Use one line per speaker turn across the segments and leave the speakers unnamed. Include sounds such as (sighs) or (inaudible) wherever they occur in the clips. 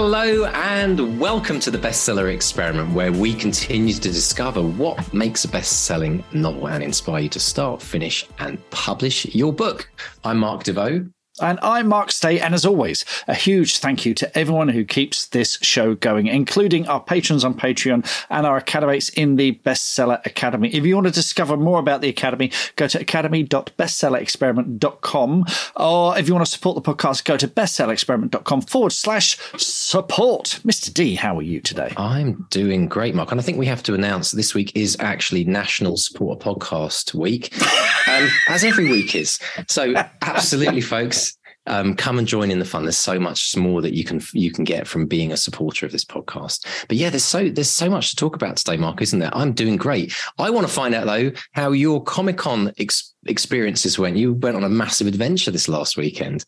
Hello and welcome to the Bestseller Experiment, where we continue to discover what makes a best selling novel and inspire you to start, finish, and publish your book. I'm Mark Desvaux.
And I'm Mark Stay, and as always, a huge thank you to everyone who keeps this show going, including our patrons on Patreon and our academates in the Bestseller Academy. If you want to discover more about the Academy, go to academy.bestsellerexperiment.com. Or if you want to support the podcast, go to bestsellerexperiment.com forward slash support. Mr. D, how are you today?
I'm doing great, Mark. And I think we have to announce this week is actually National Supporter Podcast Week, (laughs) um, as every week is. So, absolutely, folks um, come and join in the fun. There's so much more that you can you can get from being a supporter of this podcast. But yeah, there's so there's so much to talk about today, Mark, isn't there? I'm doing great. I want to find out though how your Comic Con ex- experiences went. You went on a massive adventure this last weekend.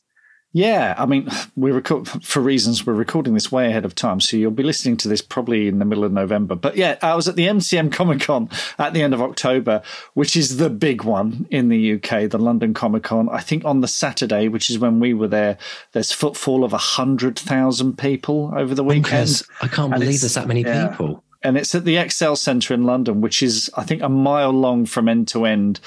Yeah, I mean, (sighs) we record (laughs) for reasons we're recording this way ahead of time, so you'll be listening to this probably in the middle of November. But yeah, I was at the MCM Comic Con at the end of October, which is the big one in the UK, the London Comic Con. I think on the Saturday, which is when we were there, there's footfall of a hundred thousand people over the weekend.
I can't believe there's that many yeah. people
and it's at the ExCeL Centre in London, which is I think a mile long from end to end,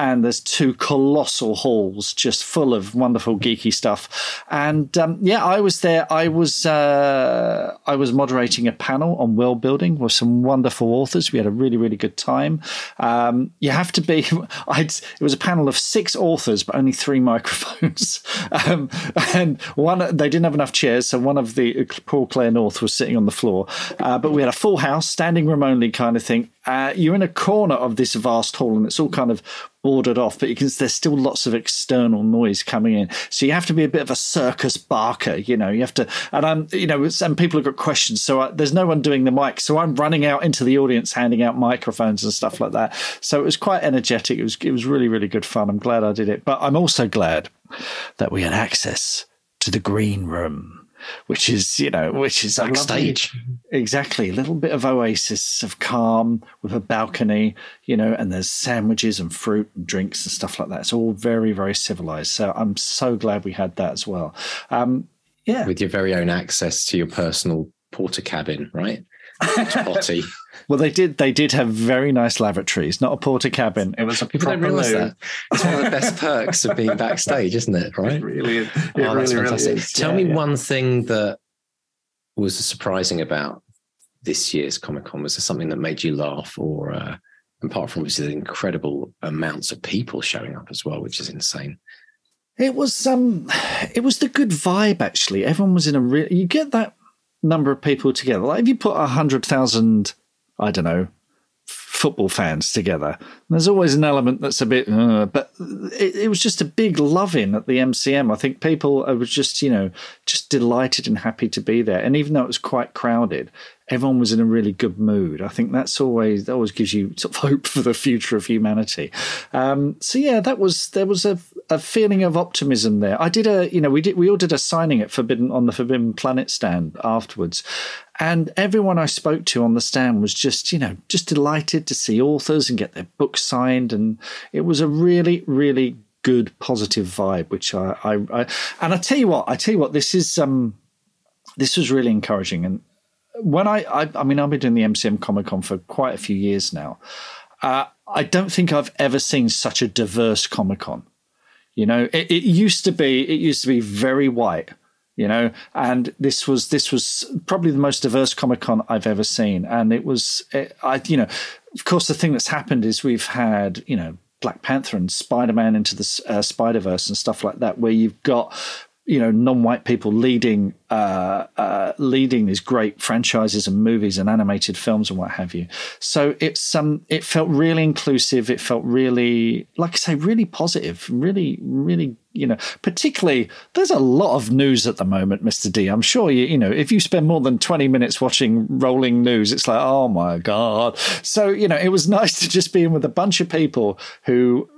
and there's two colossal halls just full of wonderful geeky stuff. And um, yeah, I was there. I was uh, I was moderating a panel on world building with some wonderful authors. We had a really really good time. Um, you have to be. (laughs) I'd, it was a panel of six authors, but only three (laughs) microphones, um, and one they didn't have enough chairs, so one of the Paul Claire North was sitting on the floor. Uh, but we had a full house, standing room only kind of thing. Uh, you're in a corner of this vast hall and it's all kind of bordered off, but you can, there's still lots of external noise coming in. So you have to be a bit of a circus barker, you know, you have to, and I'm, you know, and people have got questions. So I, there's no one doing the mic. So I'm running out into the audience, handing out microphones and stuff like that. So it was quite energetic. It was, it was really, really good fun. I'm glad I did it, but I'm also glad that we had access to the green room which is you know which is
backstage.
Exactly. A little bit of oasis of calm with a balcony you know and there's sandwiches and fruit and drinks and stuff like that. It's all very very civilized. So i'm so glad we had that as well. Um, yeah.
With your very own access to your personal Portakabin right? (laughs) Potty
well, they did. They did have very nice lavatories, not a Portakabin. It was a
people realize that. It's one of the best perks of being backstage, isn't it? Right?
It really, it oh, really, really is.
Tell yeah, me yeah. one thing that was surprising about this year's Comic Con. Was there something that made you laugh, or uh, apart from obviously the incredible amounts of people showing up as well, which is insane?
It was um, it was the good vibe. Actually, everyone was in a real. You get that number of people together. Like if you put a hundred thousand I don't know, football fans together. there's always an element that's a bit, uh, but it, it, was just a big love in at the MCM. I think people were just, you know, just delighted and happy to be there. And even though it was quite crowded, everyone was in a really good mood. I think that's always that always gives you sort of (laughs) hope for the future of humanity. Um, so yeah, that was there was a, a feeling of optimism there. I did a you know we did we all did a signing at Forbidden on the Forbidden Planet stand afterwards, and everyone I spoke to on the stand was just you know just delighted to see authors and get their books signed, and it was a really really good positive vibe, which I, I, I and I tell you what I tell you what this is um this was really encouraging and when I, I, I mean, I've been doing the MCM Comic Con for quite a few years now. Uh, I don't think I've ever seen such a diverse Comic Con. You know, it, it, used to be, it used to be very white. You know, and this was this was probably the most diverse Comic Con I've ever seen, and it was, it, I, you know, of course, the thing that's happened is we've had, you know, Black Panther and Spider Man into the uh, Spider Verse and stuff like that, where you've got you know non-white people leading uh, uh, leading these great franchises and movies and animated films and what have you. So it's um it felt really inclusive. It felt really like I say really positive. Really really you know particularly there's a lot of news at the moment, Mr. D. I'm sure you you know if you spend more than 20 minutes watching rolling news, it's like oh my god. So you know it was (laughs) nice to just be in with a bunch of people who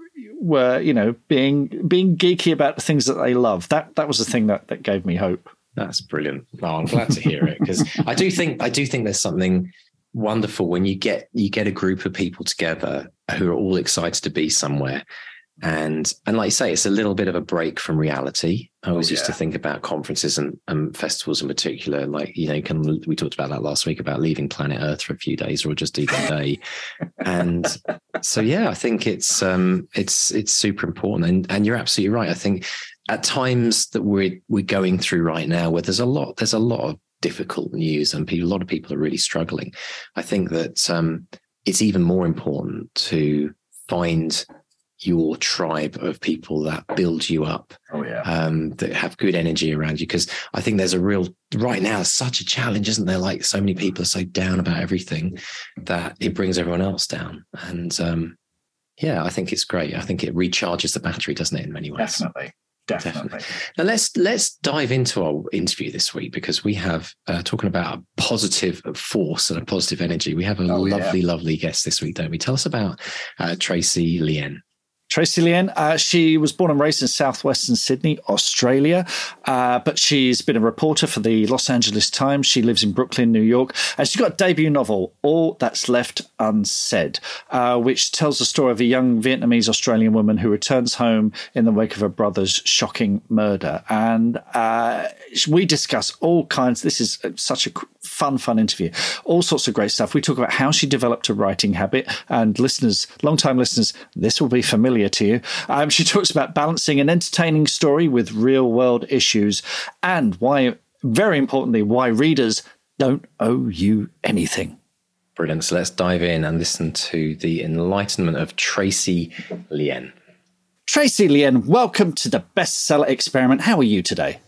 were you know being being geeky about the things that they love. That that was the thing that that gave me hope.
That's brilliant. Oh, I'm glad to hear it because (laughs) I do think I do think there's something wonderful when you get you get a group of people together who are all excited to be somewhere and and like you say it's a little bit of a break from reality. I always oh, yeah. used to think about conferences and, and festivals in particular like you know can we talked about that last week about leaving planet earth for a few days or just even a day. (laughs) And so yeah i think it's um it's it's super important. And and you're absolutely right. I think at times that we're we're going through right now where there's a lot there's a lot of difficult news and people, a lot of people are really struggling. I think that um it's even more important to find your tribe of people that build you up.
Oh yeah.
Um, that have good energy around you. Because I think there's a real right now such a challenge, isn't there? Like so many people are so down about everything that it brings everyone else down. And um, yeah, I think it's great. I think it recharges the battery, doesn't it, in many ways?
Definitely. Definitely. Definitely.
Now let's let's dive into our interview this week because we have uh, talking about a positive force and a positive energy. We have a oh, lovely, yeah. lovely guest this week, don't we? Tell us about uh, Tracey Lien.
Tracey Lien, uh, she was born and raised in southwestern Sydney, Australia, uh, but she's been a reporter for the Los Angeles Times. She lives in Brooklyn, New York, and she's got a debut novel, All That's Left Unsaid, uh, which tells the story of a young Vietnamese Australian woman who returns home in the wake of her brother's shocking murder. And uh, we discuss all kinds. This is such a fun, fun interview. All sorts of great stuff. We talk about how she developed a writing habit. And listeners, long-time listeners, this will be familiar to you. Um, she talks about balancing an entertaining story with real-world issues, and why, very importantly, why readers don't owe you anything.
Brilliant. So let's dive in and listen to the enlightenment of Tracey Lien.
Tracey Lien, welcome to the bestseller experiment. How are you today?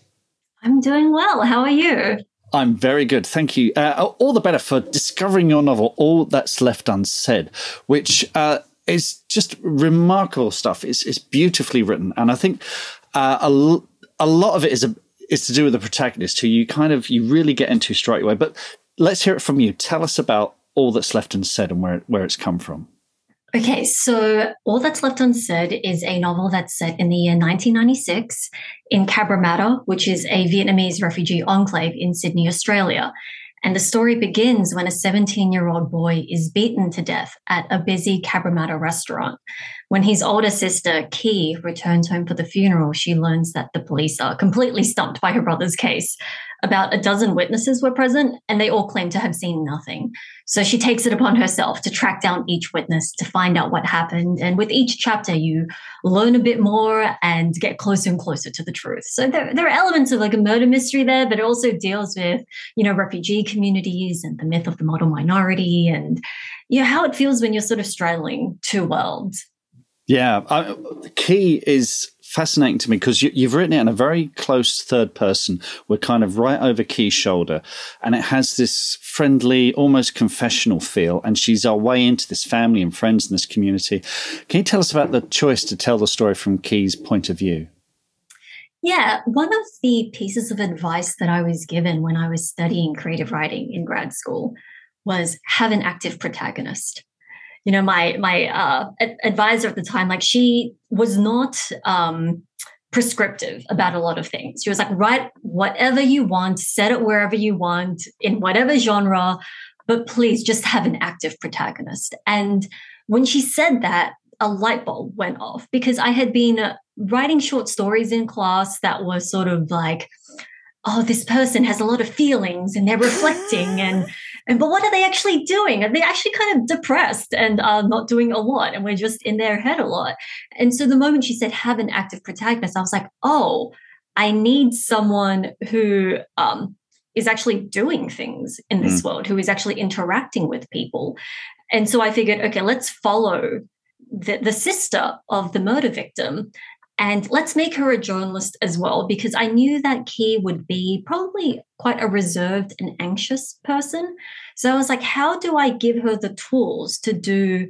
I'm doing well. How are you?
I'm very good. Thank you. Uh, all the better for discovering your novel, All That's Left Unsaid, which uh, is just remarkable stuff. It's, it's beautifully written. And I think uh, a, a lot of it is, a, is to do with the protagonist who you kind of, you really get into straight away. But let's hear it from you. Tell us about All That's Left Unsaid and where, where it's come from.
Okay, so All That's Left Unsaid is a novel that's set in the year 1996 in Cabramatta, which is a Vietnamese refugee enclave in Sydney, Australia. And the story begins when a 17 year old boy is beaten to death at a busy Cabramatta restaurant. When his older sister, Ky, returns home for the funeral, she learns that the police are completely stumped by her brother's case. About a dozen witnesses were present, and they all claim to have seen nothing. So she takes it upon herself to track down each witness to find out what happened. And with each chapter, you learn a bit more and get closer and closer to the truth. So there, there are elements of like a murder mystery there, but it also deals with, you know, refugee communities and the myth of the model minority and, you know, how it feels when you're sort of straddling two worlds.
Yeah, Ky is fascinating to me because you, have written it in a very close third person. We're kind of right over Ky's shoulder, and it has this friendly, almost confessional feel. And she's our way into this family and friends in this community. Can you tell us about the choice to tell the story from Ky's point of view?
Yeah, one of the pieces of advice that I was given when I was studying creative writing in grad school was have an active protagonist you know my my uh, advisor at the time like she was not um, prescriptive about a lot of things. She was like write whatever you want set it wherever you want in whatever genre but please just have an active protagonist. And when she said that a light bulb went off because i had been uh, writing short stories in class that were sort of like oh this person has a lot of feelings and they're reflecting and (laughs) and but what are they actually doing? Are they actually kind of depressed and are not doing a lot? And we're just in their head a lot. And so the moment she said have an active protagonist, I was like, oh, I need someone who um, is actually doing things in this mm. world, who is actually interacting with people. And so I figured, okay, let's follow the, the sister of the murder victim. And let's make her a journalist as well, because I knew that Ky would be probably quite a reserved and anxious person. So I was like, how do I give her the tools to do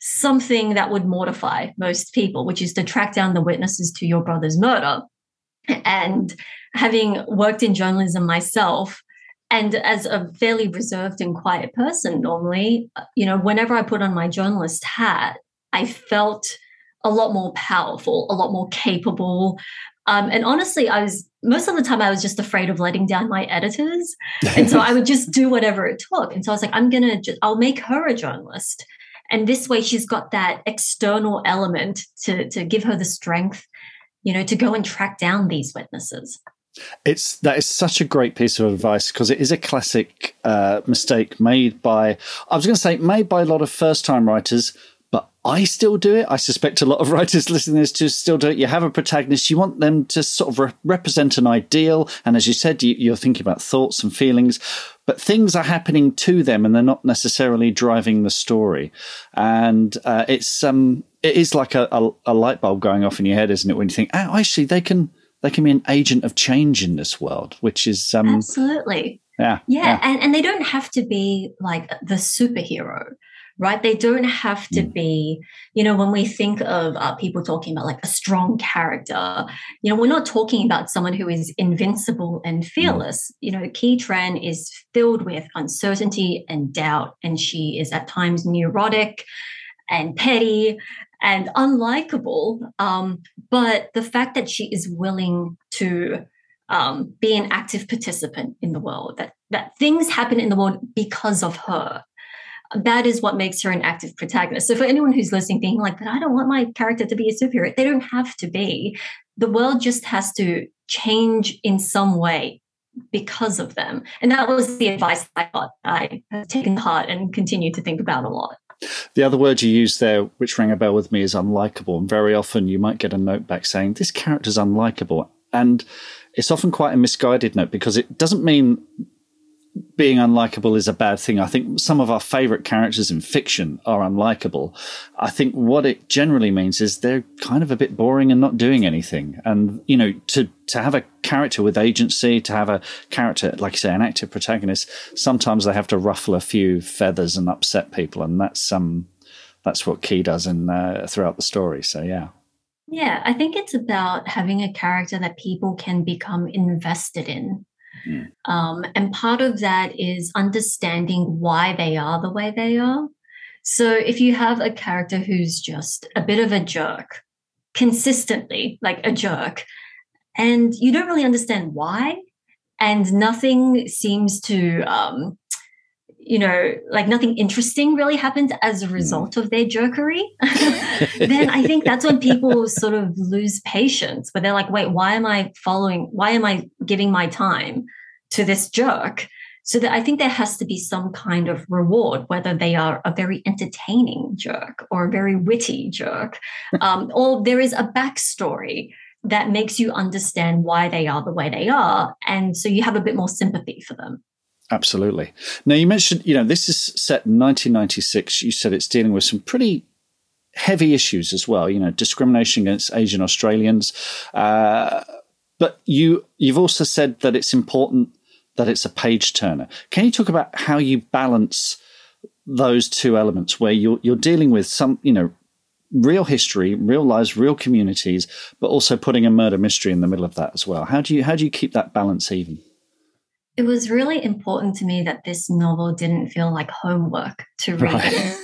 something that would mortify most people, which is to track down the witnesses to your brother's murder? And having worked in journalism myself, and as a fairly reserved and quiet person normally, you know, whenever I put on my journalist hat, I felt a lot more powerful, a lot more capable. Um, and honestly, I was most of the time I was just afraid of letting down my editors, and so I would (laughs) just do whatever it took. And so I was like, I'm gonna, just, I'll make her a journalist, and this way she's got that external element to to give her the strength, you know, to go and track down these witnesses.
It's that is such a great piece of advice because it is a classic uh, mistake made by I was going to say made by a lot of first time writers, I still do it. I suspect a lot of (laughs) writers listening to this still do it. You have a protagonist, you want them to sort of re- represent an ideal, and as you said, you, you're thinking about thoughts and feelings, but things are happening to them, and they're not necessarily driving the story. And uh, it's um, it is like a, a, a light bulb going off in your head, isn't it? When you think, oh, actually, they can they can be an agent of change in this world, which is um,
absolutely
yeah,
yeah, yeah. And, and they don't have to be like the superhero right? They don't have to mm. be, you know, when we think of uh, people talking about like a strong character, you know, we're not talking about someone who is invincible and mm. fearless. You know, Ky Tran is filled with uncertainty and doubt, and she is at times neurotic and petty and unlikable. Um, but the fact that she is willing to um, be an active participant in the world, that that things happen in the world because of her, that is what makes her an active protagonist. So for anyone who's listening, thinking like, but I don't want my character to be a superhero, they don't have to be. The world just has to change in some way because of them. And that was the advice I got. I have taken heart and continue to think about a lot.
The other word you used there, which rang a bell with me, is unlikable. And very often you might get a note back saying, This character's unlikable. And it's often quite a misguided note because it doesn't mean being unlikable is a bad thing. I think some of our favorite characters in fiction are unlikable. I think what it generally means is they're kind of a bit boring and not doing anything. And, you know, to, to have a character with agency, to have a character, like you say, an active protagonist, sometimes they have to ruffle a few feathers and upset people. And that's, um, that's what Ky does in, uh, throughout the story. So, yeah.
Yeah, I think it's about having a character that people can become invested in Mm. Um, and part of that is understanding why they are the way they are. So if you have a character who's just a bit of a jerk, consistently like a jerk, and you don't really understand why, and nothing seems to, um, you know, like nothing interesting really happens as a mm. result of their jerkery, (laughs) then I think that's when people sort of lose patience. But they're like, wait, why am I following? Why am I giving my time to this jerk. So that I think there has to be some kind of reward, whether they are a very entertaining jerk or a very witty jerk, (laughs) um, or there is a backstory that makes you understand why they are the way they are. And so you have a bit more sympathy for them.
Absolutely. Now, you mentioned, you know, this is set in 1996. You said it's dealing with some pretty heavy issues as well, you know, discrimination against Asian Australians. Uh, but you, you've also said that it's important that it's a page turner. Can you talk about how you balance those two elements where you're you're dealing with some, you know, real history, real lives, real communities, but also putting a murder mystery in the middle of that as well? How do you how do you keep that balance even?
It was really important to me that this novel didn't feel like homework to read. Right.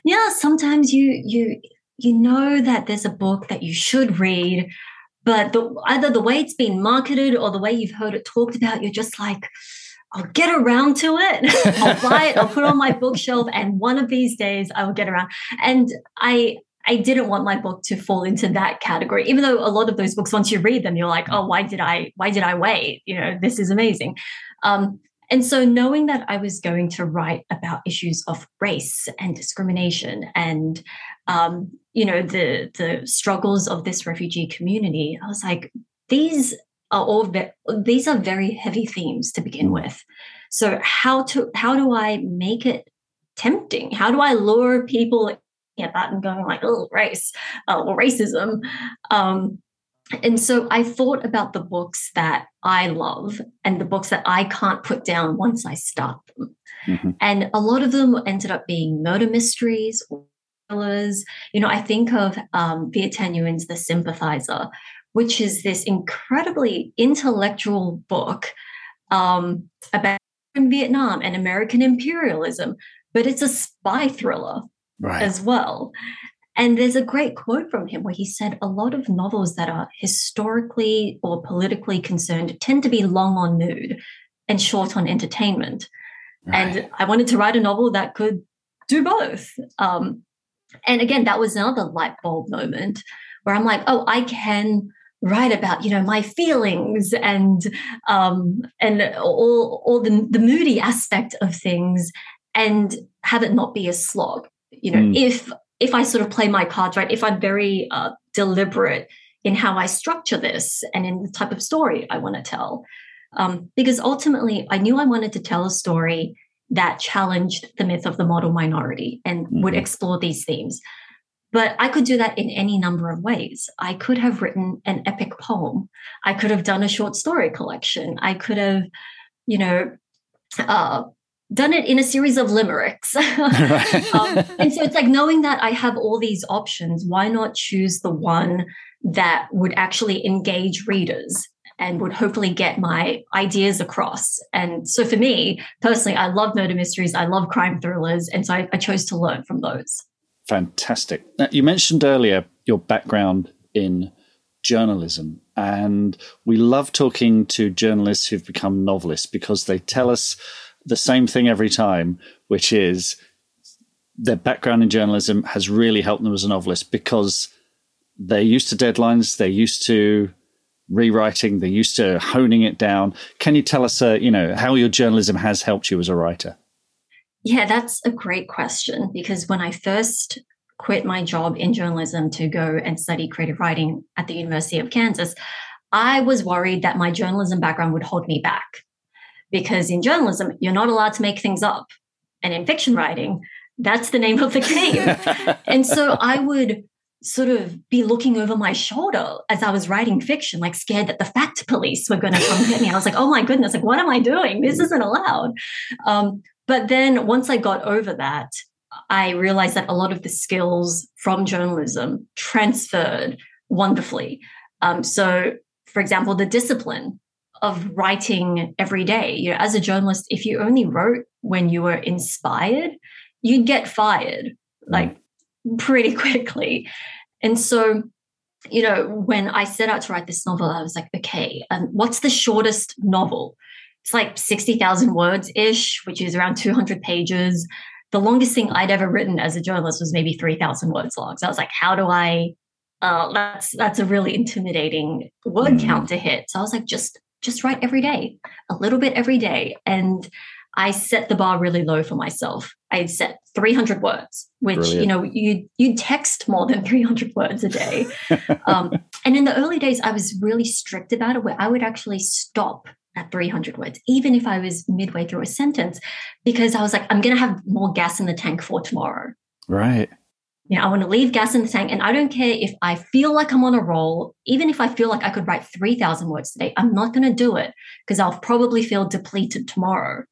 (laughs) yeah, sometimes you you you know that there's a book that you should read but the, either the way it's been marketed or the way you've heard it talked about, you're just like, I'll get around to it. I'll buy it. I'll put it on my (laughs) bookshelf, and one of these days I will get around. And I I didn't want my book to fall into that category, even though a lot of those books, once you read them, you're like, oh, why did I why did I wait? You know, this is amazing. Um, and so knowing that I was going to write about issues of race and discrimination and um, you know the the struggles of this refugee community i was like these are all ve- these are very heavy themes to begin mm. with so how to how do i make it tempting how do i lure people looking at that and going like, oh, race uh, or racism. Um, and so I thought about the books that I love and the books that I can't put down once I start them. Mm-hmm. And a lot of them ended up being murder mysteries or thrillers. You know, I think of um, Thanh Nguyen's The Sympathizer, which is this incredibly intellectual book um, about Vietnam and American imperialism, but it's a spy thriller right. as well. And there's a great quote from him where he said a lot of novels that are historically or politically concerned tend to be long on mood and short on entertainment. Right. And I wanted to write a novel that could do both. Um, and again, that was another light bulb moment where I'm like, oh, I can write about you know my feelings and um and all all the, the moody aspect of things and have it not be a slog you know mm. if if I sort of play my cards right, if I'm very uh, deliberate in how I structure this and in the type of story I want to tell. Um, because ultimately, I knew I wanted to tell a story that challenged the myth of the model minority and mm-hmm. would explore these themes. But I could do that in any number of ways. I could have written an epic poem. I could have done a short story collection. I could have, you know, uh, done it in a series of limericks. (laughs) um, and so it's like knowing that I have all these options, why not choose the one that would actually engage readers and would hopefully get my ideas across? And so for me personally, I love murder mysteries, I love crime thrillers. And so I, I chose to learn from those.
Fantastic. Now, you mentioned earlier your background in journalism. And we love talking to journalists who've become novelists because they tell us the same thing every time, which is their background in journalism has really helped them as a novelist because they're used to deadlines, they're used to rewriting, they're used to honing it down. Can you tell us, uh, you know, how your journalism has helped you as a writer?
Yeah, that's a great question because when I first quit my job in journalism to go and study creative writing at the University of Kansas, I was worried that my journalism background would hold me back because in journalism, you're not allowed to make things up. And in fiction writing, that's the name of the game. (laughs) and so I would sort of be looking over my shoulder as I was writing fiction, like scared that the fact police were going to come get me. I was like, oh my goodness, like, what am I doing? This isn't allowed. Um, but then once I got over that, I realized that a lot of the skills from journalism transferred wonderfully. Um, so, for example, the discipline of writing every day. You know, as a journalist, if you only wrote when you were inspired, you'd get fired like pretty (laughs) quickly. And so, you know, when I set out to write this novel, I was like, okay, um, what's the shortest novel? It's like 60,000 words ish, which is around 200 pages. The longest thing I'd ever written as a journalist was maybe 3,000 words long. So I was like, how do I uh, that's that's a really intimidating word mm. count to hit. So I was like, just just write every day, a little bit every day. And I set the bar really low for myself. I set 300 words, which Brilliant. you know you you text more than 300 words a day. (laughs) um, and in the early days, I was really strict about it, where I would actually stop at 300 words, even if I was midway through a sentence, because I was like, I'm going to have more gas in the tank for tomorrow.
Right
know, I want to leave gas in the tank. And I don't care if I feel like I'm on a roll, even if I feel like I could write 3,000 words today, I'm not going to do it because I'll probably feel depleted tomorrow.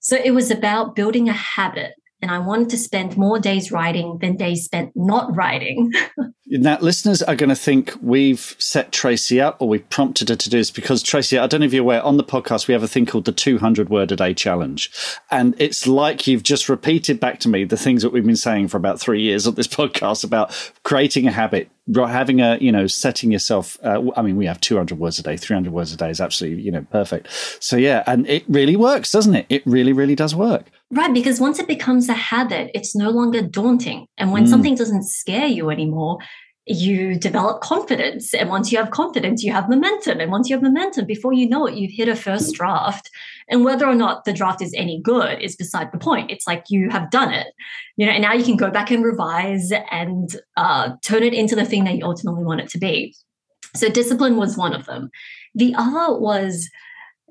So it was about building a habit and I wanted to spend more days writing than days spent not writing. (laughs)
now, listeners are going to think we've set Tracey up or we've prompted her to do this because, Tracey, I don't know if you're aware, on the podcast, we have a thing called the 200 word a day challenge. And it's like you've just repeated back to me the things that we've been saying for about three years on this (laughs) podcast about creating a habit, having a, you know, setting yourself. Uh, I mean, we have 200 words a day, 300 words a day is absolutely, you know, perfect. So, yeah, and it really works, doesn't it? It really, really does work.
Right, because once it becomes a habit, it's no longer daunting. And when mm. something doesn't scare you anymore, you develop confidence. And once you have confidence, you have momentum. And once you have momentum, before you know it, you've hit a first draft. And whether or not the draft is any good is beside the point. It's like you have done it, you know, and now you can go back and revise and uh, turn it into the thing that you ultimately want it to be. So discipline was one of them. The other was,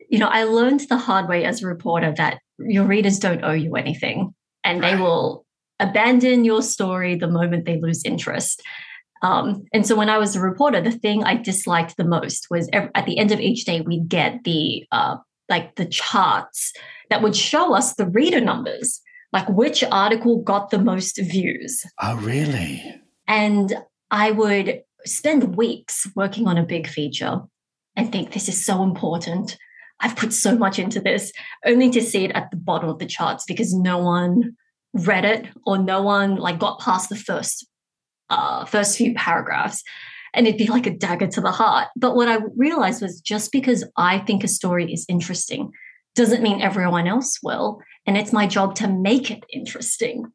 you know, I learned the hard way as a reporter that your readers don't owe you anything and they will abandon your story the moment they lose interest. Um, and so when I was a reporter, the thing I disliked the most was at the end of each day, we'd get the uh, like the charts that would show us the reader numbers, like which article got the most views.
Oh, really?
And I would spend weeks working on a big feature and think this is so important. I've put so much into this, only to see it at the bottom of the charts because no one read it or no one like got past the first uh, first few paragraphs and it'd be like a dagger to the heart. But what I realized was just because I think a story is interesting doesn't mean everyone else will. And it's my job to make it interesting.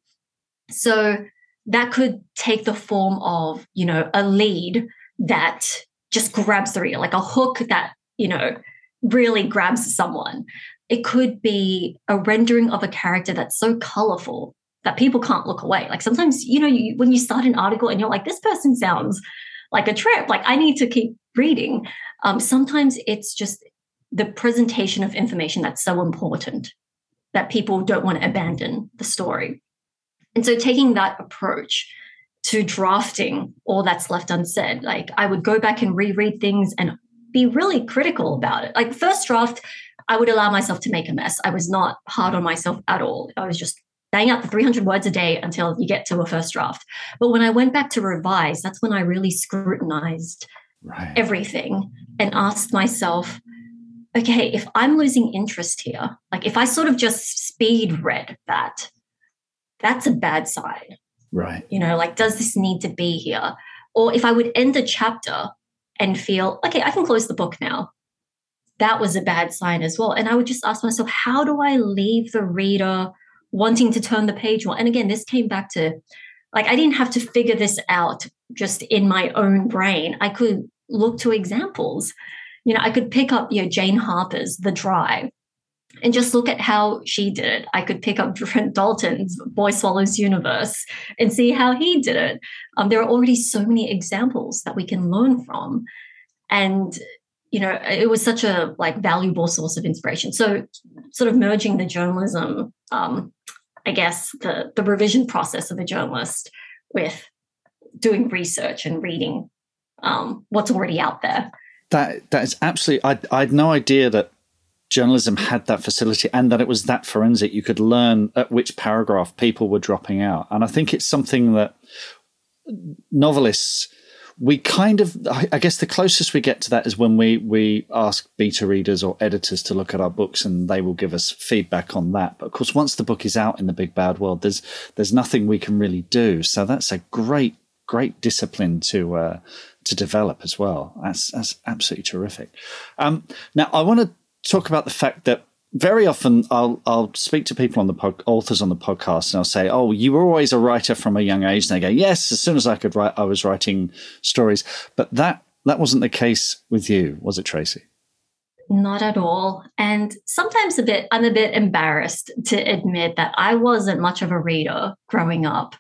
So that could take the form of, you know, a lead that just grabs the reader, like a hook that, you know, really grabs someone. It could be a rendering of a character that's so colorful that people can't look away. Like sometimes, you know, you, when you start an article and you're like, this person sounds like a trip, like I need to keep reading. Um, sometimes it's just the presentation of information that's so important that people don't want to abandon the story. And so taking that approach to drafting all that's left unsaid, like I would go back and reread things and be really critical about it. Like first draft, I would allow myself to make a mess. I was not hard on myself at all. I was just bang out the 300 words a day until you get to a first draft. But when I went back to revise, that's when I really scrutinized right. everything and asked myself, okay, if I'm losing interest here, like if I sort of just speed read that, that's a bad sign.
Right.
You know, like, does this need to be here? Or if I would end a chapter and feel, okay, I can close the book now. That was a bad sign as well. And I would just ask myself, how do I leave the reader wanting to turn the page more. And again, this came back to like I didn't have to figure this out just in my own brain. I could look to examples. You know, I could pick up, you know, Jane Harper's The Dry and just look at how she did it. I could pick up Trent (laughs) Dalton's Boy Swallows Universe and see how he did it. Um, there are already so many examples that we can learn from. And you know, it was such a like valuable source of inspiration. So, sort of merging the journalism um, I guess, the, the revision process of a journalist with doing research and reading um, what's already out there.
That that is absolutely. I I had no idea that journalism had that facility and that it was that forensic. You could learn at which paragraph people were dropping out, and I think it's something that novelists we kind of i guess the closest we get to that is when we we ask beta readers or editors to look at our books and they will give us feedback on that. But of course once the book is out in the big bad world there's there's nothing we can really do. So that's a great great discipline to uh, to develop as well. That's that's absolutely terrific. Um, now i want to talk about the fact that very often I'll I'll speak to people on the pod, authors on the podcast and I'll say, "Oh, you were always a writer from a young age." And they go, "Yes, as soon as I could write, I was writing stories." But that that wasn't the case with you, was it, Tracey?
Not at all. And sometimes a bit I'm a bit embarrassed to admit that I wasn't much of a reader growing up.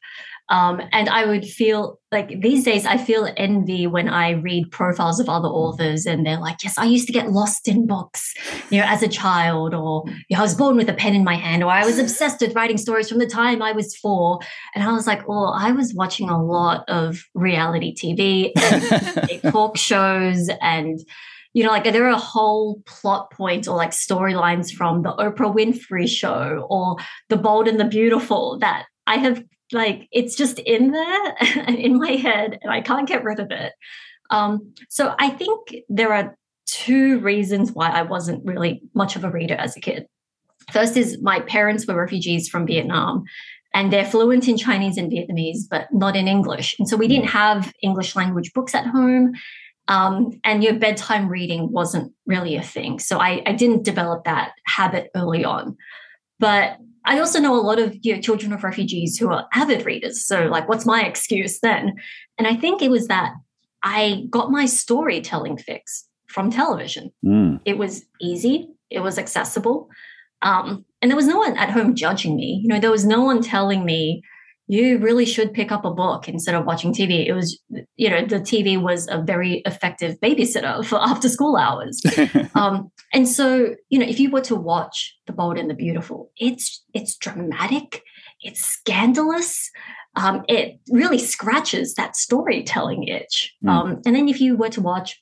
Um, and I would feel like these days, I feel envy when I read profiles of other authors and they're like, yes, I used to get lost in books, you know, as a child, or you know, I was born with a pen in my hand, or I was obsessed with writing stories from the time I was four. And I was like, oh, I was watching a lot of reality TV and (laughs) talk shows and you know, like there are whole plot points or like storylines from the Oprah Winfrey show or The Bold and the Beautiful that I have like it's just in there (laughs) in my head and I can't get rid of it. Um, so I think there are two reasons why I wasn't really much of a reader as a kid. First is my parents were refugees from Vietnam and they're fluent in Chinese and Vietnamese, but not in English. And so we didn't have English language books at home. Um, and your bedtime reading wasn't really a thing. So I, I didn't develop that habit early on. But I also know a lot of you know, children of refugees who are avid readers. So, like, what's my excuse then? And I think it was that I got my storytelling fix from television. Mm. It was easy, it was accessible. Um, and there was no one at home judging me. You know, there was no one telling me, you really should pick up a book instead of watching TV. It was, you know, the TV was a very effective babysitter (laughs) for after school hours. (laughs) um, and so, you know, if you were to watch The Bold and the Beautiful, it's it's dramatic, it's scandalous. Um, it really scratches that storytelling itch. Mm. Um, and then if you were to watch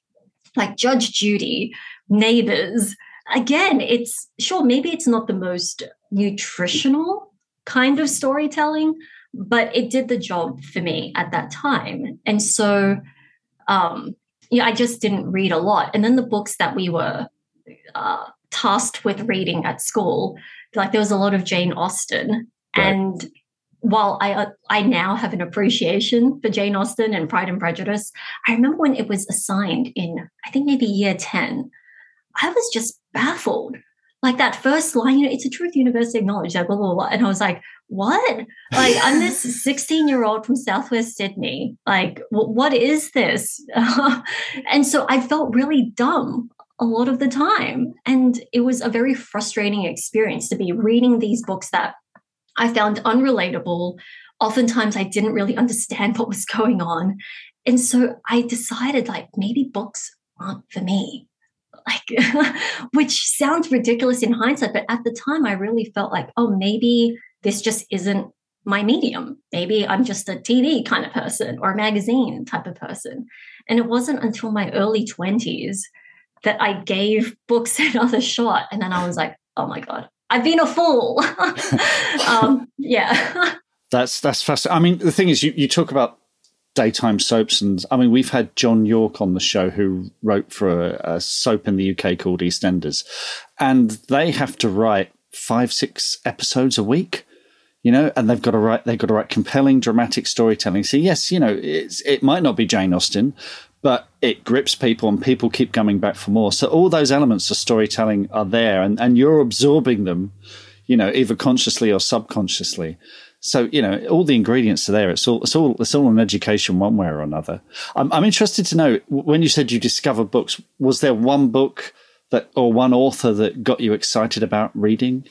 like Judge Judy, Neighbors, again, it's sure, maybe it's not the most nutritional kind of storytelling, but it did the job for me at that time. And so, um, yeah, I just didn't read a lot. And then the books that we were uh, tasked with reading at school, like there was a lot of Jane Austen. Right. And while I uh, I now have an appreciation for Jane Austen and Pride and Prejudice, I remember when it was assigned in I think maybe year 10, I was just baffled. Like that first line, you know, it's a truth university of knowledge, blah, blah, blah, blah. And I was like, what? Like, I'm this (laughs) 16 year old from Southwest Sydney. Like, w- what is this? (laughs) and so I felt really dumb a lot of the time. And it was a very frustrating experience to be reading these books that I found unrelatable. Oftentimes, I didn't really understand (laughs) what was going on. And so I decided, like, maybe books aren't for me like (laughs) which sounds ridiculous in hindsight but at the time i really felt like oh maybe this just isn't my medium. Maybe i'm just a tv kind of person or a magazine type of person. And it wasn't until my early 20s that i gave books (laughs) another shot. And then i was like oh my god i've been a fool. (laughs) Um, yeah.
That's that's fascinating i mean the thing is you, you talk about daytime soaps. And I mean, we've had John Yorke on the show who wrote for a, a soap in the UK called EastEnders, and they have to write five, six episodes a week. You know, and they've got to write. They've got to write compelling, dramatic storytelling. So yes, you know, it's it might not be Jane Austen, but it grips people, and people keep coming back for more. So all those elements of storytelling are there, and and you're absorbing them, you know, either consciously or subconsciously. So you know, all the ingredients are there. It's all it's all it's all an education one way or another. I'm, I'm interested to know when you said you discovered books. Was there one book that or one author that got you excited about reading?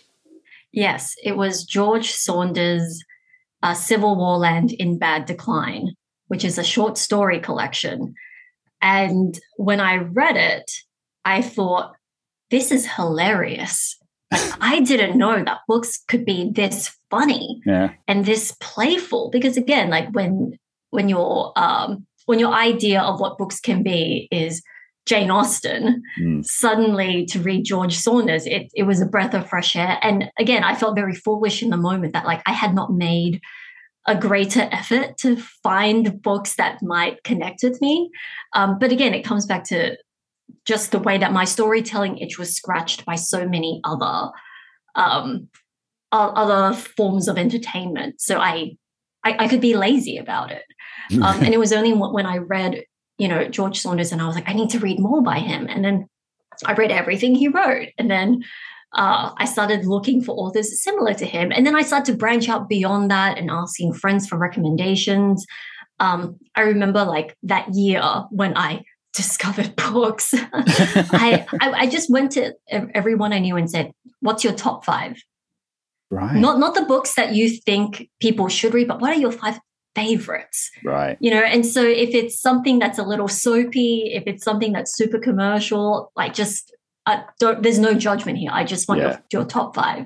Yes, it was George Saunders' uh, CivilWarLand in Bad Decline, which is a short story collection. And when I read it, I thought, this is hilarious. I didn't know that books could be this funny
yeah.
and this playful. Because again, like when when your um when your idea of what books can be is Jane Austen, mm. suddenly to read George Saunders, it, it was a breath of fresh air. And again, I felt very foolish in the moment that like I had not made a greater effort to find books that might connect with me. Um, but again, it comes back to just the way that my storytelling itch was scratched by so many other um, other forms of entertainment. So I, I, I could be lazy about it. (laughs) Um, and it was only when I read, you know, George Saunders, and I was like, I need to read more by him. And then I read everything he wrote, and then uh, I started looking for authors similar to him. And then I started to branch out beyond that and asking friends for recommendations. Um, I remember like that year when I (laughs) discovered books. (laughs) (laughs) I, I, I just went to everyone I knew and said, "What's your top five?
Right.
Not not the books that you think people should read, but what are your five favorites?
Right.
You know, and so if it's something that's a little soapy, if it's something that's super commercial, like just uh, there's no judgment here. I just want yeah. your, your top five.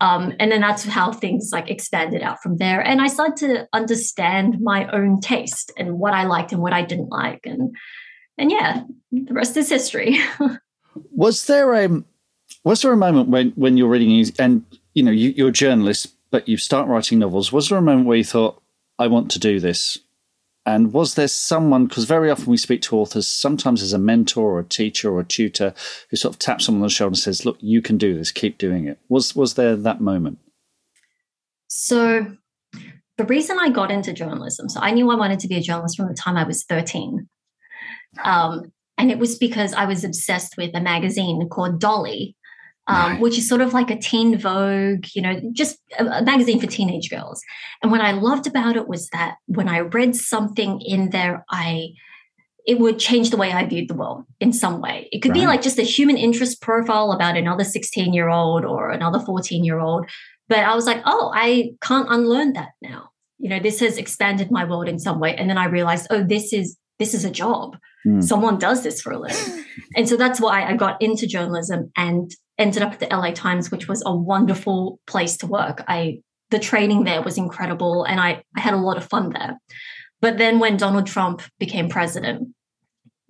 Um, and then that's how things like expanded out from there. And I started to understand my own taste and what I liked and what I didn't like. And and yeah, the rest is history. (laughs)
was there a was there a moment when when you're reading and you know you, you're a journalist, but you start writing novels? Was there a moment where you thought, "I want to do this"? And was there someone, because very often we speak to authors, sometimes as a mentor or a teacher or a tutor, who sort of taps someone on the shoulder and says, Look, you can do this, keep doing it. Was was there that moment?
So the reason I got into journalism, so I knew I wanted to be a journalist from the time I was 13. Um, and it was because I was obsessed with a magazine called Dolly, um, which is sort of like a teen Vogue, you know, just a, a, magazine for teenage girls. And what I loved about it was that when I read something in there, I it would change the way I viewed the world in some way. It could right. be like just a human interest profile about another 16 year old or another 14 year old. But I was like, oh, I can't unlearn that now. You know, this has expanded my world in some way. And then I realized, oh, this is this is a job. Mm. Someone does this for a living. (laughs) and so that's why I got into journalism and ended up at the LA Times, which was a wonderful place to work. I the training there was incredible and I, I had a lot of fun there. But then when Donald Trump became president,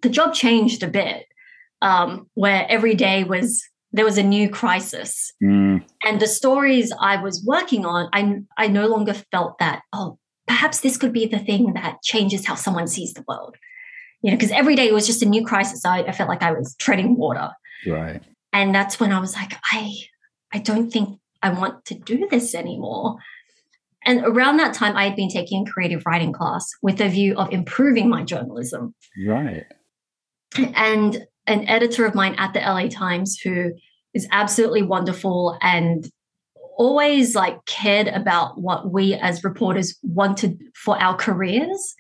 the job changed a bit, um, where every day was there was a new crisis. Mm. And the stories I was working on, I, I no longer felt that, oh, perhaps this could be the thing that changes how someone sees the world. You know, because every day it was just a new crisis. I, I felt like I was treading water.
Right.
And that's when I was like, I I don't think I want to do this anymore. And around that time, I had been taking a creative writing class with a view of improving my journalism.
Right.
And an editor of mine at the LA Times who is absolutely wonderful and always like cared about what we as reporters wanted for our careers.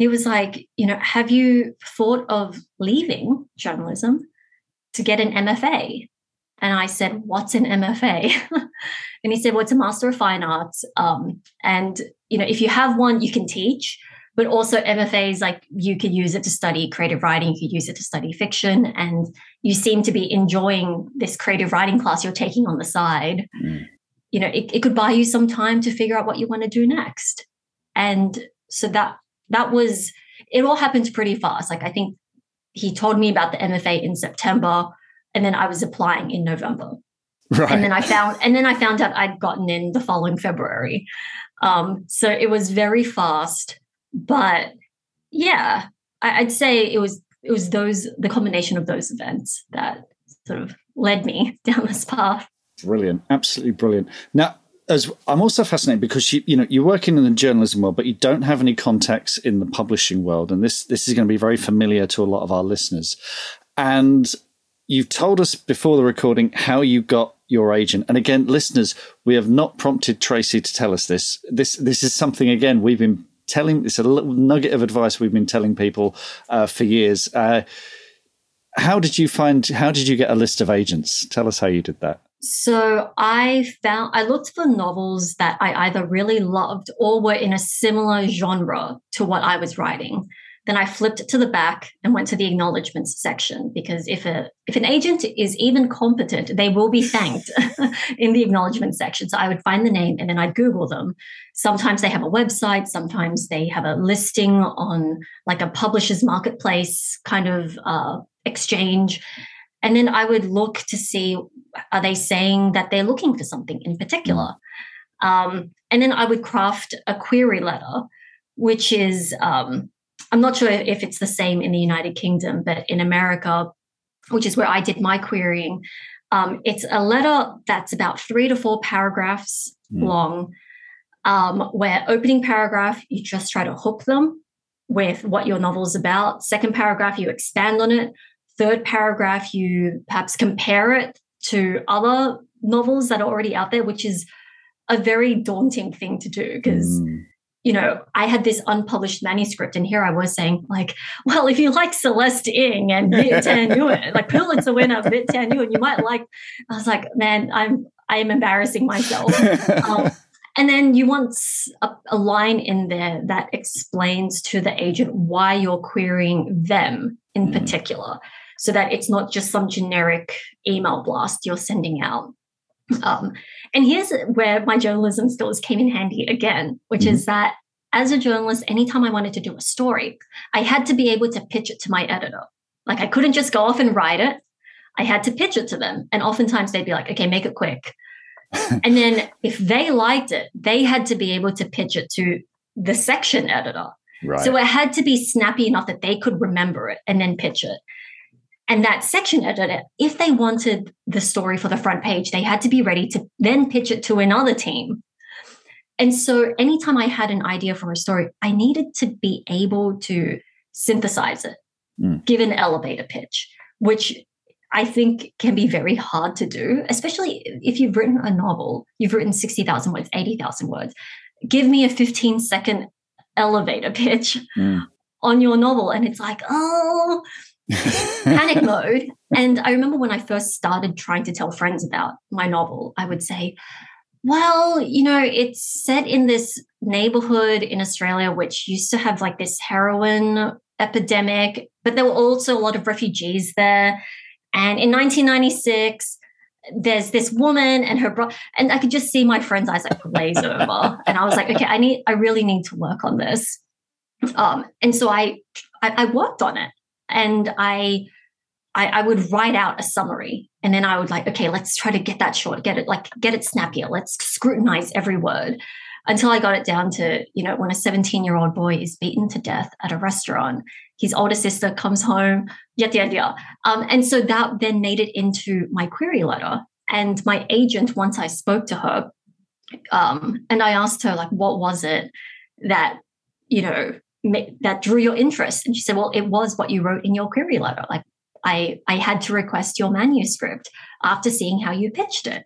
He was like, you know, have you thought of leaving journalism to get an MFA? And I said, What's an MFA? (laughs) and he said, Well, it's a Master of Fine Arts. Um, and, you know, if you have one, you can teach. But also, MFAs, like you could use it to study creative writing, you could use it to study fiction. And you seem to be enjoying this creative writing class you're taking on the side. Mm. You know, it, it could buy you some time to figure out what you want to do next. And so that that was it all happened pretty fast. Like I think he told me about the MFA in September and then I was applying in November. Right. And then I found and then I found out I'd gotten in the following February. Um, so it was very fast, but yeah, I, I'd say it was it was those the combination of those events that sort of led me (laughs) down this path.
Brilliant, absolutely brilliant. Now, as I'm also fascinated because you you know you're working in the journalism world, but you don't have any contacts in the publishing world, and this this is going to be very familiar to a lot of our listeners. And You've told us before the recording how you got your agent. And again, listeners, we have not prompted Tracey to tell us this. This this is something again we've been telling. It's a little nugget of advice we've been telling people uh, for years. Uh, how did you find? How did you get a list of agents? Tell us how you did that.
So I found I looked for novels that I either really loved or were in a similar genre to what I was writing. Then I flipped to the back and went to the acknowledgements section because if a if an agent is even competent, they will be thanked (laughs) (laughs) in the acknowledgement section. So I would find the name and then I'd Google them. Sometimes they have a website, sometimes they have a listing on like a publisher's marketplace kind of uh, exchange. And then I would look to see are they saying that they're looking for something in particular? Mm. Um, and then I would craft a query letter, which is um, I'm not sure if it's the same in the United Kingdom, but in America, which is where I did my querying, um, it's a letter that's about three to four paragraphs mm. long, um, where opening paragraph, you just try to hook them with what your novel is about. Second paragraph, you expand on it. Third paragraph, you perhaps compare it to other novels that are already out there, which is a very daunting thing to do because mm you know, I had this unpublished manuscript, and here I was saying, like, well, if you like Celeste Ng and (laughs) Nguyen, like Pulitzer winner Thanh Nguyen, you might like. I was like, man, I'm I am embarrassing myself. Um, and then you want a, a, line in there that explains to the agent why you're querying them in mm. particular, so that it's not just some generic email blast you're sending out. Um, and here's where my journalism skills came in handy again, which mm-hmm. is that as a journalist, anytime I wanted to do a story, I had to be able to pitch it to my editor. Like I couldn't just go off and write it. I had to pitch it to them. And oftentimes they'd be like, okay, make it quick. (laughs) and then if they liked it, they had to be able to pitch it to the section editor. Right. So it had to be snappy enough that they could remember it and then pitch it. And that section editor, if they wanted the story for the front page, they had to be ready to then pitch it to another team. And so anytime I had an idea for a story, I needed to be able to synthesize it, mm. give an elevator pitch, which I think can be very hard to do, especially if you've written a novel, you've written 60,000 words, 80,000 words. Give me a 15 second elevator (laughs) pitch mm. on your novel. And it's like, oh, (laughs) panic mode. And I remember when I first started trying to tell friends about my novel, I would say, well, you know, it's set in this neighborhood in Australia, which used to have like this heroin epidemic, but there were also a lot of refugees there. And in 1996, there's this woman and her bro and I could just see my friend's eyes like glaze over. And I was like, okay, I need I really need to work on this. Um, and so I, I I worked on it and I I, I, would write out a summary and then I would like, okay, let's try to get that short, get it like get it snappier. Let's scrutinize every word until I got it down to, you know, when a 17 year old boy is beaten to death at a restaurant, his older sister comes home, yet the idea. And so that then made it into my query letter. And my agent, once I spoke to her, um, and I asked her, like, what was it that, you know, that drew your interest? And she said, well, it was what you wrote in your query letter. Like, I, I had to request your manuscript after seeing how you pitched it.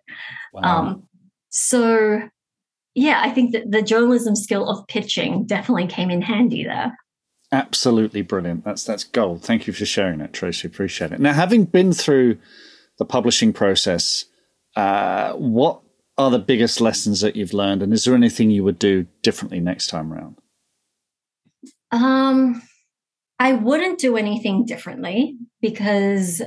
Wow. Um, so yeah, I think that the journalism skill of pitching definitely came in handy there.
Absolutely brilliant. That's that's gold. Thank you for sharing it, Tracey. Appreciate it. Now, having been through the publishing process, uh, what are the biggest lessons that you've learned, and is there anything you would do differently next time around?
Um, I wouldn't do anything differently because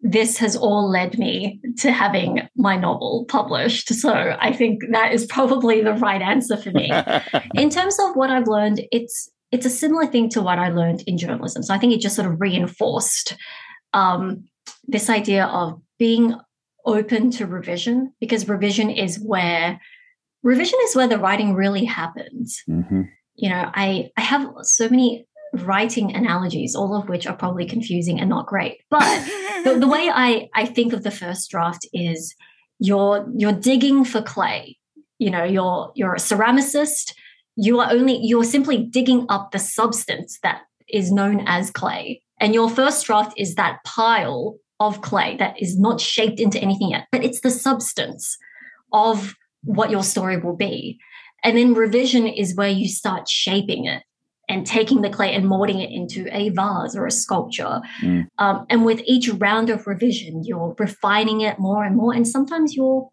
this has all led me to having my novel published. So I think that is probably the right answer for me. (laughs) in terms of what I've learned, it's it's a similar thing to what I learned in journalism. So I think it just sort of reinforced um, this idea of being open to revision because revision is where revision is where the writing really happens. Mm-hmm. You know, I I have so many writing analogies, all of which are probably confusing and not great. But the, the, way (laughs) I, I think of the first draft is you're you're digging for clay. You know, you're you're a ceramicist. You are only you're simply digging up the substance that is known as clay. And your first draft is that pile of clay that is not shaped into anything yet, but it's the substance of what your story will be. And then revision is where you start shaping it and taking the clay and molding it into a vase or a sculpture. Mm. Um, and with each round of revision, you're refining it more and more. And sometimes you're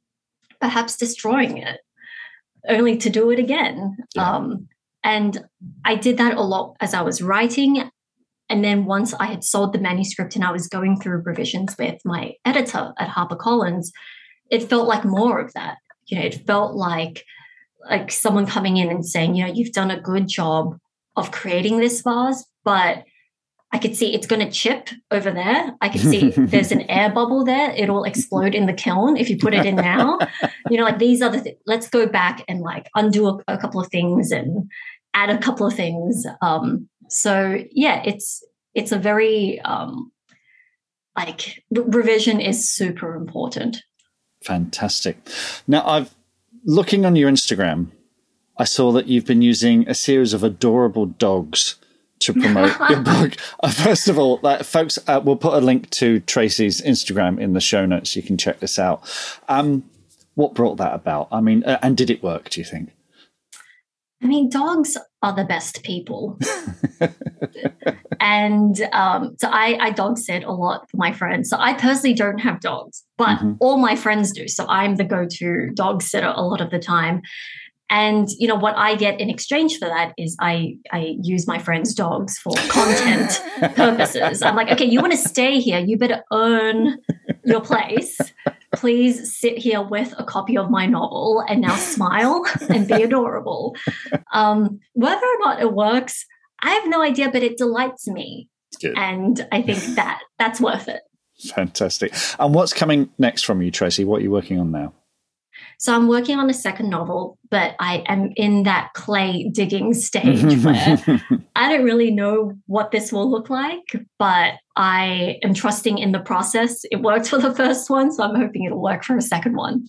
perhaps destroying it only to do it again. Yeah. Um, and I did that a lot as I was writing. And then once I had sold the manuscript and I was going through revisions with my editor at HarperCollins, it felt like more of that. You know, it felt like like someone coming in and saying, you know, you've done a good job of creating this vase, but I could see it's going to chip over there. I could see (laughs) there's an air bubble there. It'll explode in the kiln if you put it in now. you know, like these are the th- let's go back and like undo a, a, couple of things and add a couple of things. Um, so yeah, it's it's a very um, like revision is super important.
Fantastic. Now I've looking on your Instagram I saw that you've been using a series of adorable dogs to promote (laughs) your book. Uh, first of all, uh, folks, uh, we'll put a link to Tracey's Instagram in the show notes. You can check this out. Um, what brought that about? I mean, uh, and did it work? Do you think?
I mean, dogs are the best people. (laughs) and um, so I, I dog sit a lot for my friends. So I personally don't have dogs, but mm-hmm. all my friends do. So I'm the go to dog sitter a lot of the time. And you know what I get in exchange for that is I I use my friends' dogs for content (laughs) purposes. I'm like, okay, you want to stay here, you better earn your place. (laughs) Please sit here with a copy of my novel and now (laughs) smile and be adorable. Um, whether or not it works, I have no idea, but it delights me. And I think (laughs) that that's worth it.
Fantastic. And what's coming next from you, Tracey? What are you working on now?
So I'm working on a second novel, but I am in that clay digging stage (laughs) where I don't really know what this will look like, but I am trusting in the process. It worked for the first one, so I'm hoping it'll work for a second one.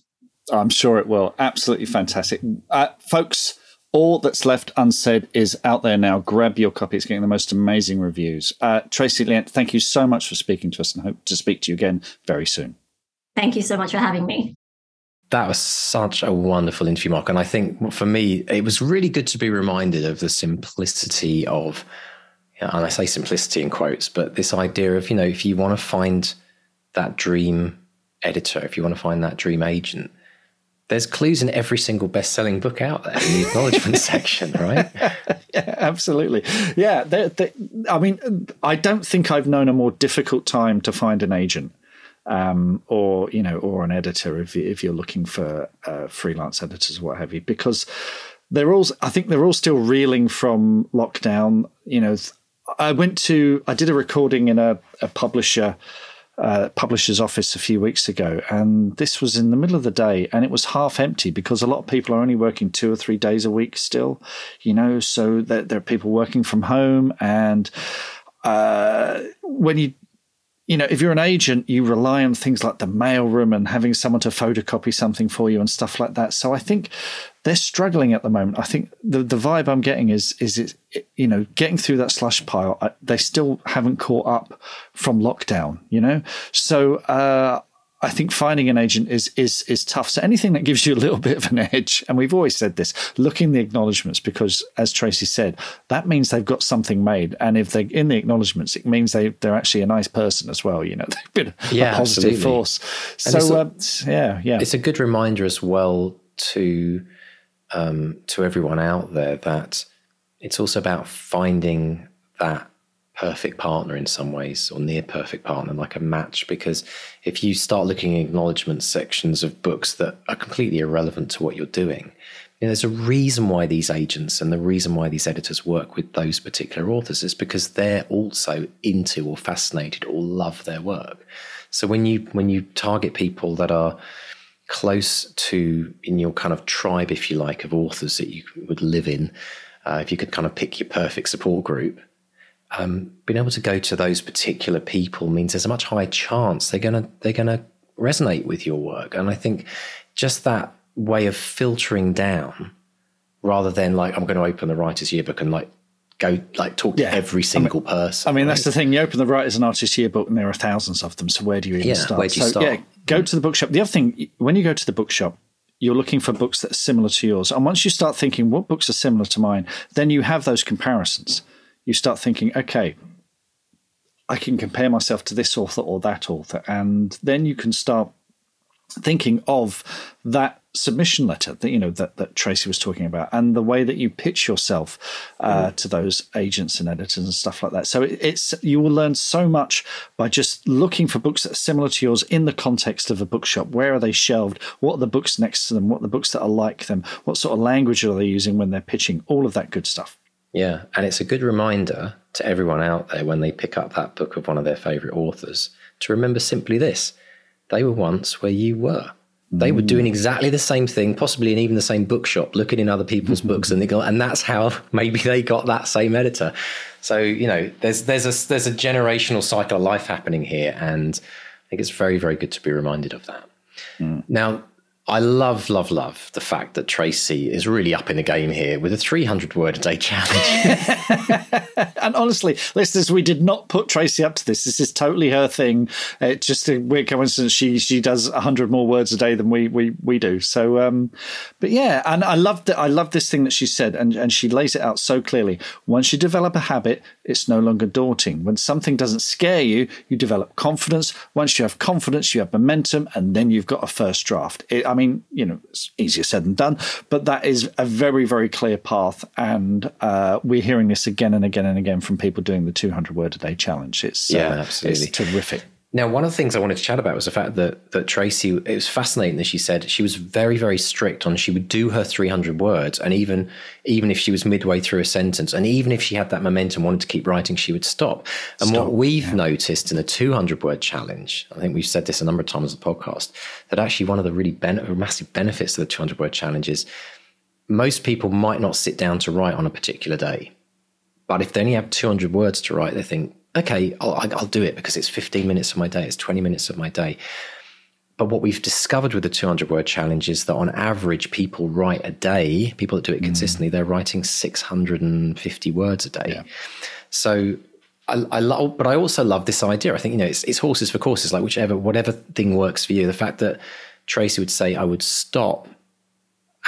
I'm sure it will. Absolutely fantastic. Uh, folks, all that's left unsaid is out there now. Grab your copy. It's getting the most amazing reviews. Uh, Tracey Lien, thank you so much for speaking to us and hope to speak to you again very soon.
Thank you so much for having me
that was such a wonderful interview, Mark. And I think for me, it was really good to be reminded of the simplicity of, you know, and I say simplicity in quotes, but this idea of, you know, if you want to find that dream editor, if you want to find that dream agent, there's clues in every single best-selling book out there in the acknowledgement (laughs) section, right? (laughs)
Yeah, absolutely. Yeah, they're, they're, I mean, I don't think I've known a more difficult time to find an agent um, or you know, or an editor if if you're looking for uh, freelance editors or what have you, because they're all. I think they're all still reeling from lockdown. You know, I went to I did a recording in a, a publisher. Uh, publisher's office a few weeks ago, and this was in the middle of the day, and it was half empty because a lot of people are only working two or three days a week still, you know. So there, there are people working from home, and uh, when you you know, if you're an agent, you rely on things like the mailroom and having someone to photocopy something for you and stuff like that. So I think they're struggling at the moment. I think the the vibe I'm getting is is it, you know getting through that slush pile. I, they still haven't caught up from lockdown. You know, so uh, I think finding an agent is is is tough. So anything that gives you a little bit of an (laughs) edge, and we've always said this, look in the acknowledgements because, as Tracey said, that means they've got something made. And if they're in the acknowledgements, it means they they're actually a nice person as well. You know, (laughs) they've been yeah, a positive absolutely. force. so a, uh, yeah, yeah,
it's a good reminder as well to um, to everyone out there that it's also about finding that perfect partner in some ways or near perfect partner like a match because if you start looking at acknowledgement sections of books that are completely irrelevant to what you're doing you know, there's a reason why these agents and the reason why these editors work with those particular authors is because they're also into or fascinated or love their work. So when you when you target people that are close to in your kind of tribe if you like of authors that you would live in uh, if you could kind of pick your perfect support group um, being able to go to those particular people means there's a much higher chance they're gonna they're gonna resonate with your work. And I think just that way of filtering down, rather than like I'm going to open the writers yearbook and like go like talk yeah. to every single
I mean,
person.
I mean, right? that's the thing. You open the writers and artists yearbook, and there are thousands of them. So where do you even
yeah,
start?
Where do you
so,
start?
Yeah, go to the bookshop. The other thing, when you go to the bookshop, you're looking for books that are similar to yours. And once you start thinking, what books are similar to mine, then you have those comparisons you start thinking, okay, I can compare myself to this author or that author. And then you can start thinking of that submission letter that you know that, that Tracey was talking about and the way that you pitch yourself uh, mm. to those agents and editors and stuff like that. So it, it's you will learn so much by just looking for books that are similar to yours in the context of a bookshop. Where are they shelved? What are the books next to them? What are the books that are like them? What sort of language are they using when they're pitching? All of that good stuff.
Yeah, and it's a good reminder to everyone out there when they pick up that book of one of their favorite authors to remember simply this they were once where you were. They were doing exactly the same thing, possibly in even the same bookshop, looking in other people's books, and they go, and that's how (laughs) maybe they got that same editor. So you know, there's there's a there's a generational cycle of life happening here, and I think it's very very good to be reminded of that. Mm. Now, I love, love, love the fact that Tracey is really up in the game here with a 300 word a day challenge. (laughs) (laughs)
and honestly, listeners, we did not put Tracey up to this. This is totally her thing. It's just a weird coincidence. She she does 100 more words a day than we we we do. So, um, but yeah, and I love that. I love this thing that she said, and and she lays it out so clearly. Once you develop a habit, it's no longer daunting. When something doesn't scare you, you develop confidence. Once you have confidence, you have momentum, and then you've got a first draft. It, I mean, you know, it's easier said than done, but that is a very, very clear path. And uh, we're hearing this again and again and again from people doing the 200 word a day challenge. It's,
yeah, uh, absolutely.
It's terrific.
Now, one of the things I wanted to chat about was the fact that that Tracey. It was fascinating that she said she was very, very strict on. She would do her three hundred words, and even even if she was midway through a sentence, and even if she had that momentum, wanted to keep writing, she would stop. And stop, what we've yeah. noticed in the two hundred word challenge, I think we've said this a number of times on the podcast, that actually one of the really ben- massive benefits of the two hundred word challenge is most people might not sit down to write on a particular day, but if they only have two hundred words to write, they think okay, I'll, I'll do it because it's 15 minutes of my day, it's 20 minutes of my day. But what we've discovered with the 200 word challenge is that on average, people write a day, people that do it mm. consistently, mm. they're writing 650 words a day. Yeah. So I, I love, but I also love this idea. I think, you know, it's, it's horses for courses, like whichever, whatever thing works for you. The fact that Tracey would say, I would stop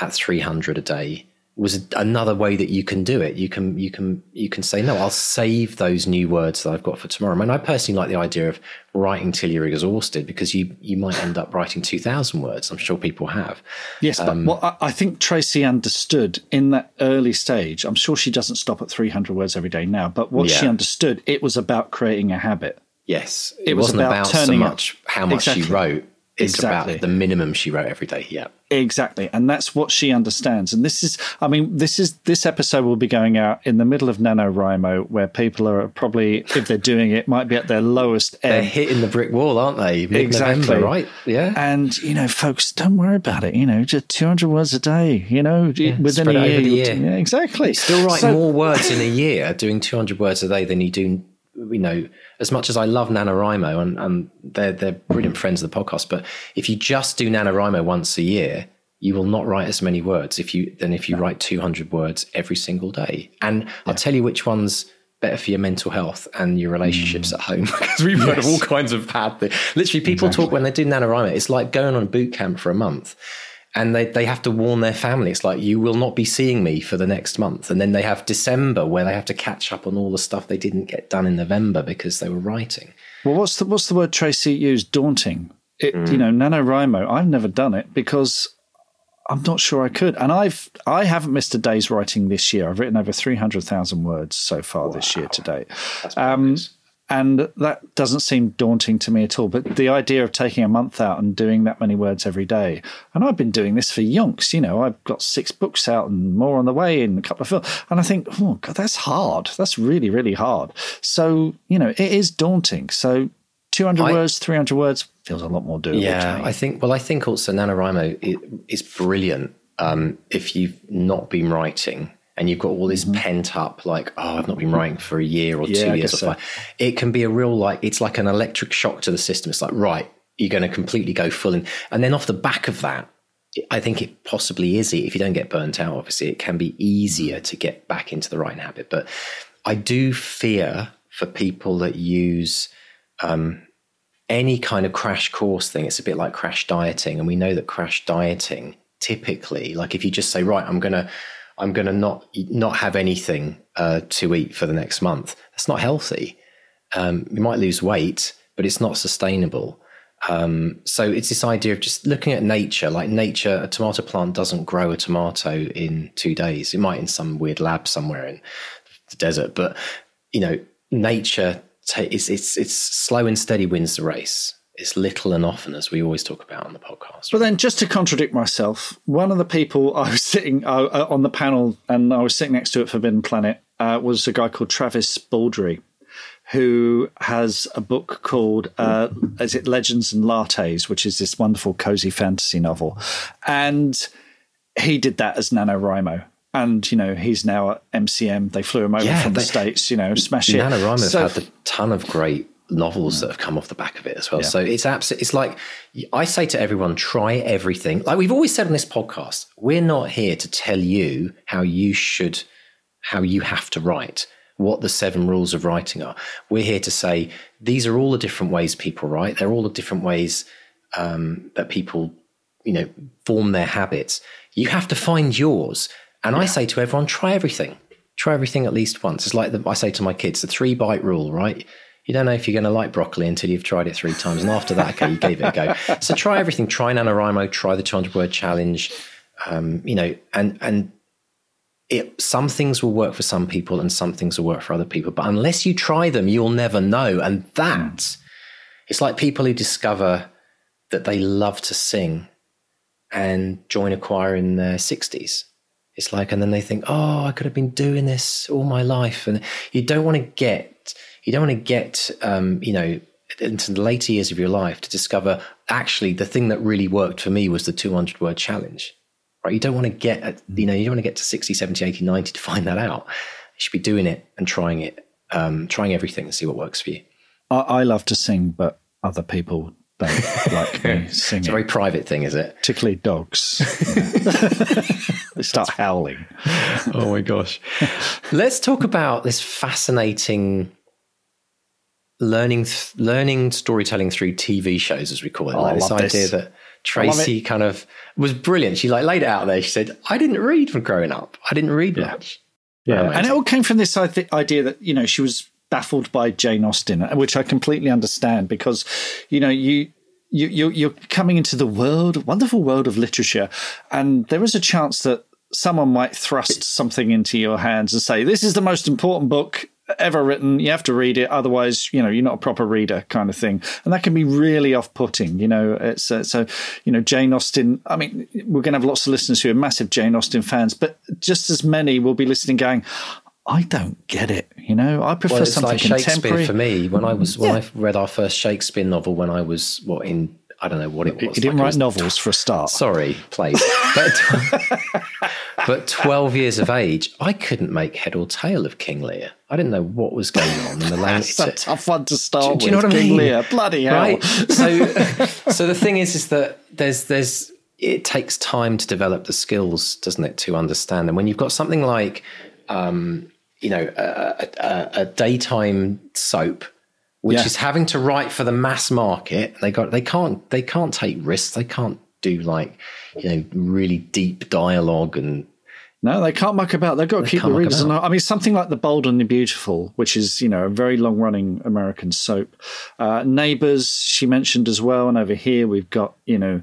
at 300 a day was another way that you can do it. You can you can you can say no. I'll save those new words that I've got for tomorrow. I mean, I personally like the idea of writing till you're exhausted because you you might end up writing two thousand words. I'm sure people have.
Yes, um, but what I think Tracey understood in that early stage. I'm sure she doesn't stop at 300 words every day now. But what yeah. she understood, it was about creating a habit.
Yes,
it, it was about, about so
much how much exactly. she wrote. It's exactly. about the minimum she wrote every day. Yeah.
Exactly. And that's what she understands. And this is, I mean, this is, this episode will be going out in the middle of NaNoWriMo where people are probably, if they're doing it, might be at their lowest
end. They're hitting the brick wall, aren't they?
Exactly.
Right. Yeah.
And, you know, folks, don't worry about it. You know, just 200 words a day, you know, yeah, within a year. year. Yeah, exactly. You
still write so, more words in a year doing 200 words a day than you do you know, as much as I love NaNoWriMo and, and they're, they're brilliant friends of the podcast, but if you just do NaNoWriMo once a year, you will not write as many words if you than if you write 200 words every single day. And yeah. I'll tell you which one's better for your mental health and your relationships mm. at home (laughs) because we've yes. heard of all kinds of bad things. Literally, people exactly. talk when they do NaNoWriMo, it's like going on a boot camp for a month and they, they have to warn their family. It's like, you will not be seeing me for the next month. And then they have December where they have to catch up on all the stuff they didn't get done in November because they were writing.
Well, what's the, what's the word Tracey used? Daunting. It, mm. You know, NaNoWriMo, I've never done it because I'm not sure I could. And I've, I haven't missed a day's writing this year. I've written over 300,000 words so far wow. this year to date. Um, and that doesn't seem daunting to me at all. But the idea of taking a month out and doing that many words every day, and I've been doing this for yonks. You know, I've got six books out and more on the way, and a couple of films. And I think, oh god, that's hard. That's really, really hard. So you know, it is daunting. So 200 I, words, 300 words feels a lot more doable.
Yeah, I think. Well, I think also NaNoWriMo is brilliant um, if you've not been writing and you've got all this mm-hmm. pent up like oh i've not been writing for a year or yeah, two years or so. it can be a real like it's like an electric shock to the system. It's like right you're going to completely go full in. And then off the back of that i think it possibly is if you don't get burnt out obviously it can be easier to get back into the writing habit. But i do fear for people that use um, any kind of crash course thing. It's a bit like crash dieting and we know that crash dieting typically like if you just say right i'm going to I'm going to not not have anything uh, to eat for the next month. That's not healthy. Um, you might lose weight, but it's not sustainable. Um, so it's this idea of just looking at nature. Like nature, a tomato plant doesn't grow a tomato in two days. It might in some weird lab somewhere in the desert, but you know, nature. it's it's it's slow and steady wins the race it's little and often, as we always talk about on the podcast.
But then, just to contradict myself, one of the people I was sitting uh, uh, on the panel and I was sitting next to at Forbidden Planet uh, was a guy called Travis Baldree, who has a book called uh, "Is it Legends and Lattes," which is this wonderful cozy fantasy novel, and he did that as NaNoWriMo and you know he's now at MCM. They flew him over yeah, from they, the states. You know, smash it.
NaNoWriMo's so, had a ton of great novels that have come off the back of it as well. Yeah. So it's absolutely, it's like I say to everyone, try everything. Like we've always said on this podcast, we're not here to tell you how you should, how you have to write, what the seven rules of writing are. We're here to say these are all the different ways people write. They're all the different ways um, that people, you know, form their habits. You have to find yours. And yeah. I say to everyone, try everything. Try everything at least once. It's like the, I say to my kids, the three bite rule, right? You don't know if you're going to like broccoli until you've tried it three times. And after that, okay, you gave it a go. So try everything. Try NaNoWriMo, try the 200 word challenge. Um, you know, and, and it, some things will work for some people and some things will work for other people. But unless you try them, you'll never know. And that, it's like people who discover that they love to sing and join a choir in their 60s. It's like, and then they think, oh, I could have been doing this all my life. And you don't want to get you don't want to get, um, you know, into the later years of your life to discover actually the thing that really worked for me was the 200 word challenge, right? You don't want to get, you know, you don't want to get to 60, 70, 80, 90 to find that out. You should be doing it and trying it, um, trying everything and see what works for you.
I, I love to sing, but other people don't (laughs) like me singing.
It's a very private thing, is it?
Particularly dogs. (laughs) they start howling.
oh my gosh. Let's talk about this fascinating learning learning storytelling through TV shows, as we call it. Oh, like this idea this. that Tracey kind of was brilliant. She like laid it out there. She said, "I didn't read from growing up. I didn't read
yeah.
much."
Yeah, and it all came from this idea that you know she was baffled by Jane Austen, which I completely understand because you know you. You, you're coming into the world, wonderful world of literature, and there is a chance that someone might thrust something into your hands and say, "This is the most important book ever written. You have to read it, otherwise, you know, you're not a proper reader, kind of thing. And that can be really off-putting. You know, it's uh, so you know Jane Austen. I mean, we're going to have lots of listeners who are massive Jane Austen fans, but just as many will be listening, going. I don't get it, you know. I prefer
well, it's
something
like Shakespeare
contemporary.
for me. When I was when
Yeah.
I read our first Shakespeare novel, when I was what in I don't know what it was.
You didn't write
was
novels for a start.
Sorry, plays. But, (laughs) but 12 years of age, I couldn't make head or tail of King Lear. I didn't know what was going on in the (laughs) language.
it's a tough one to start
Do you know
with.
what I
King
mean?
Lear, bloody hell!
Right. So, (laughs) so the thing is, is that there's, there's, it takes time to develop the skills, doesn't it, to understand. And when you've got something like, um, you know, a, a, a daytime soap, which
Yeah.
is having to write for the mass market, they got, they can't, they can't take risks. They can't do like, you know, really deep dialogue and
No, they can't muck about. They've got to keep the readers. on. I mean, something like The Bold and the Beautiful, which is you know a very long running American soap. Uh, Neighbours, she mentioned as well, and over here we've got you know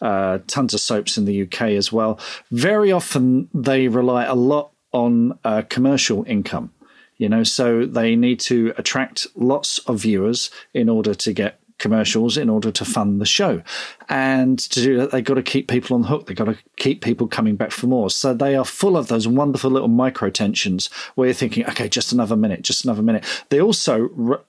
uh, tons of soaps in the UK as well. Very often they rely a lot on uh, commercial income. You know, so they need to attract lots of viewers in order to get commercials in order to fund the show. And to do that, they've got to keep people on the hook. They've got to keep people coming back for more. So they are full of those wonderful little micro tensions where you're thinking, okay, just another minute, just another minute. They also,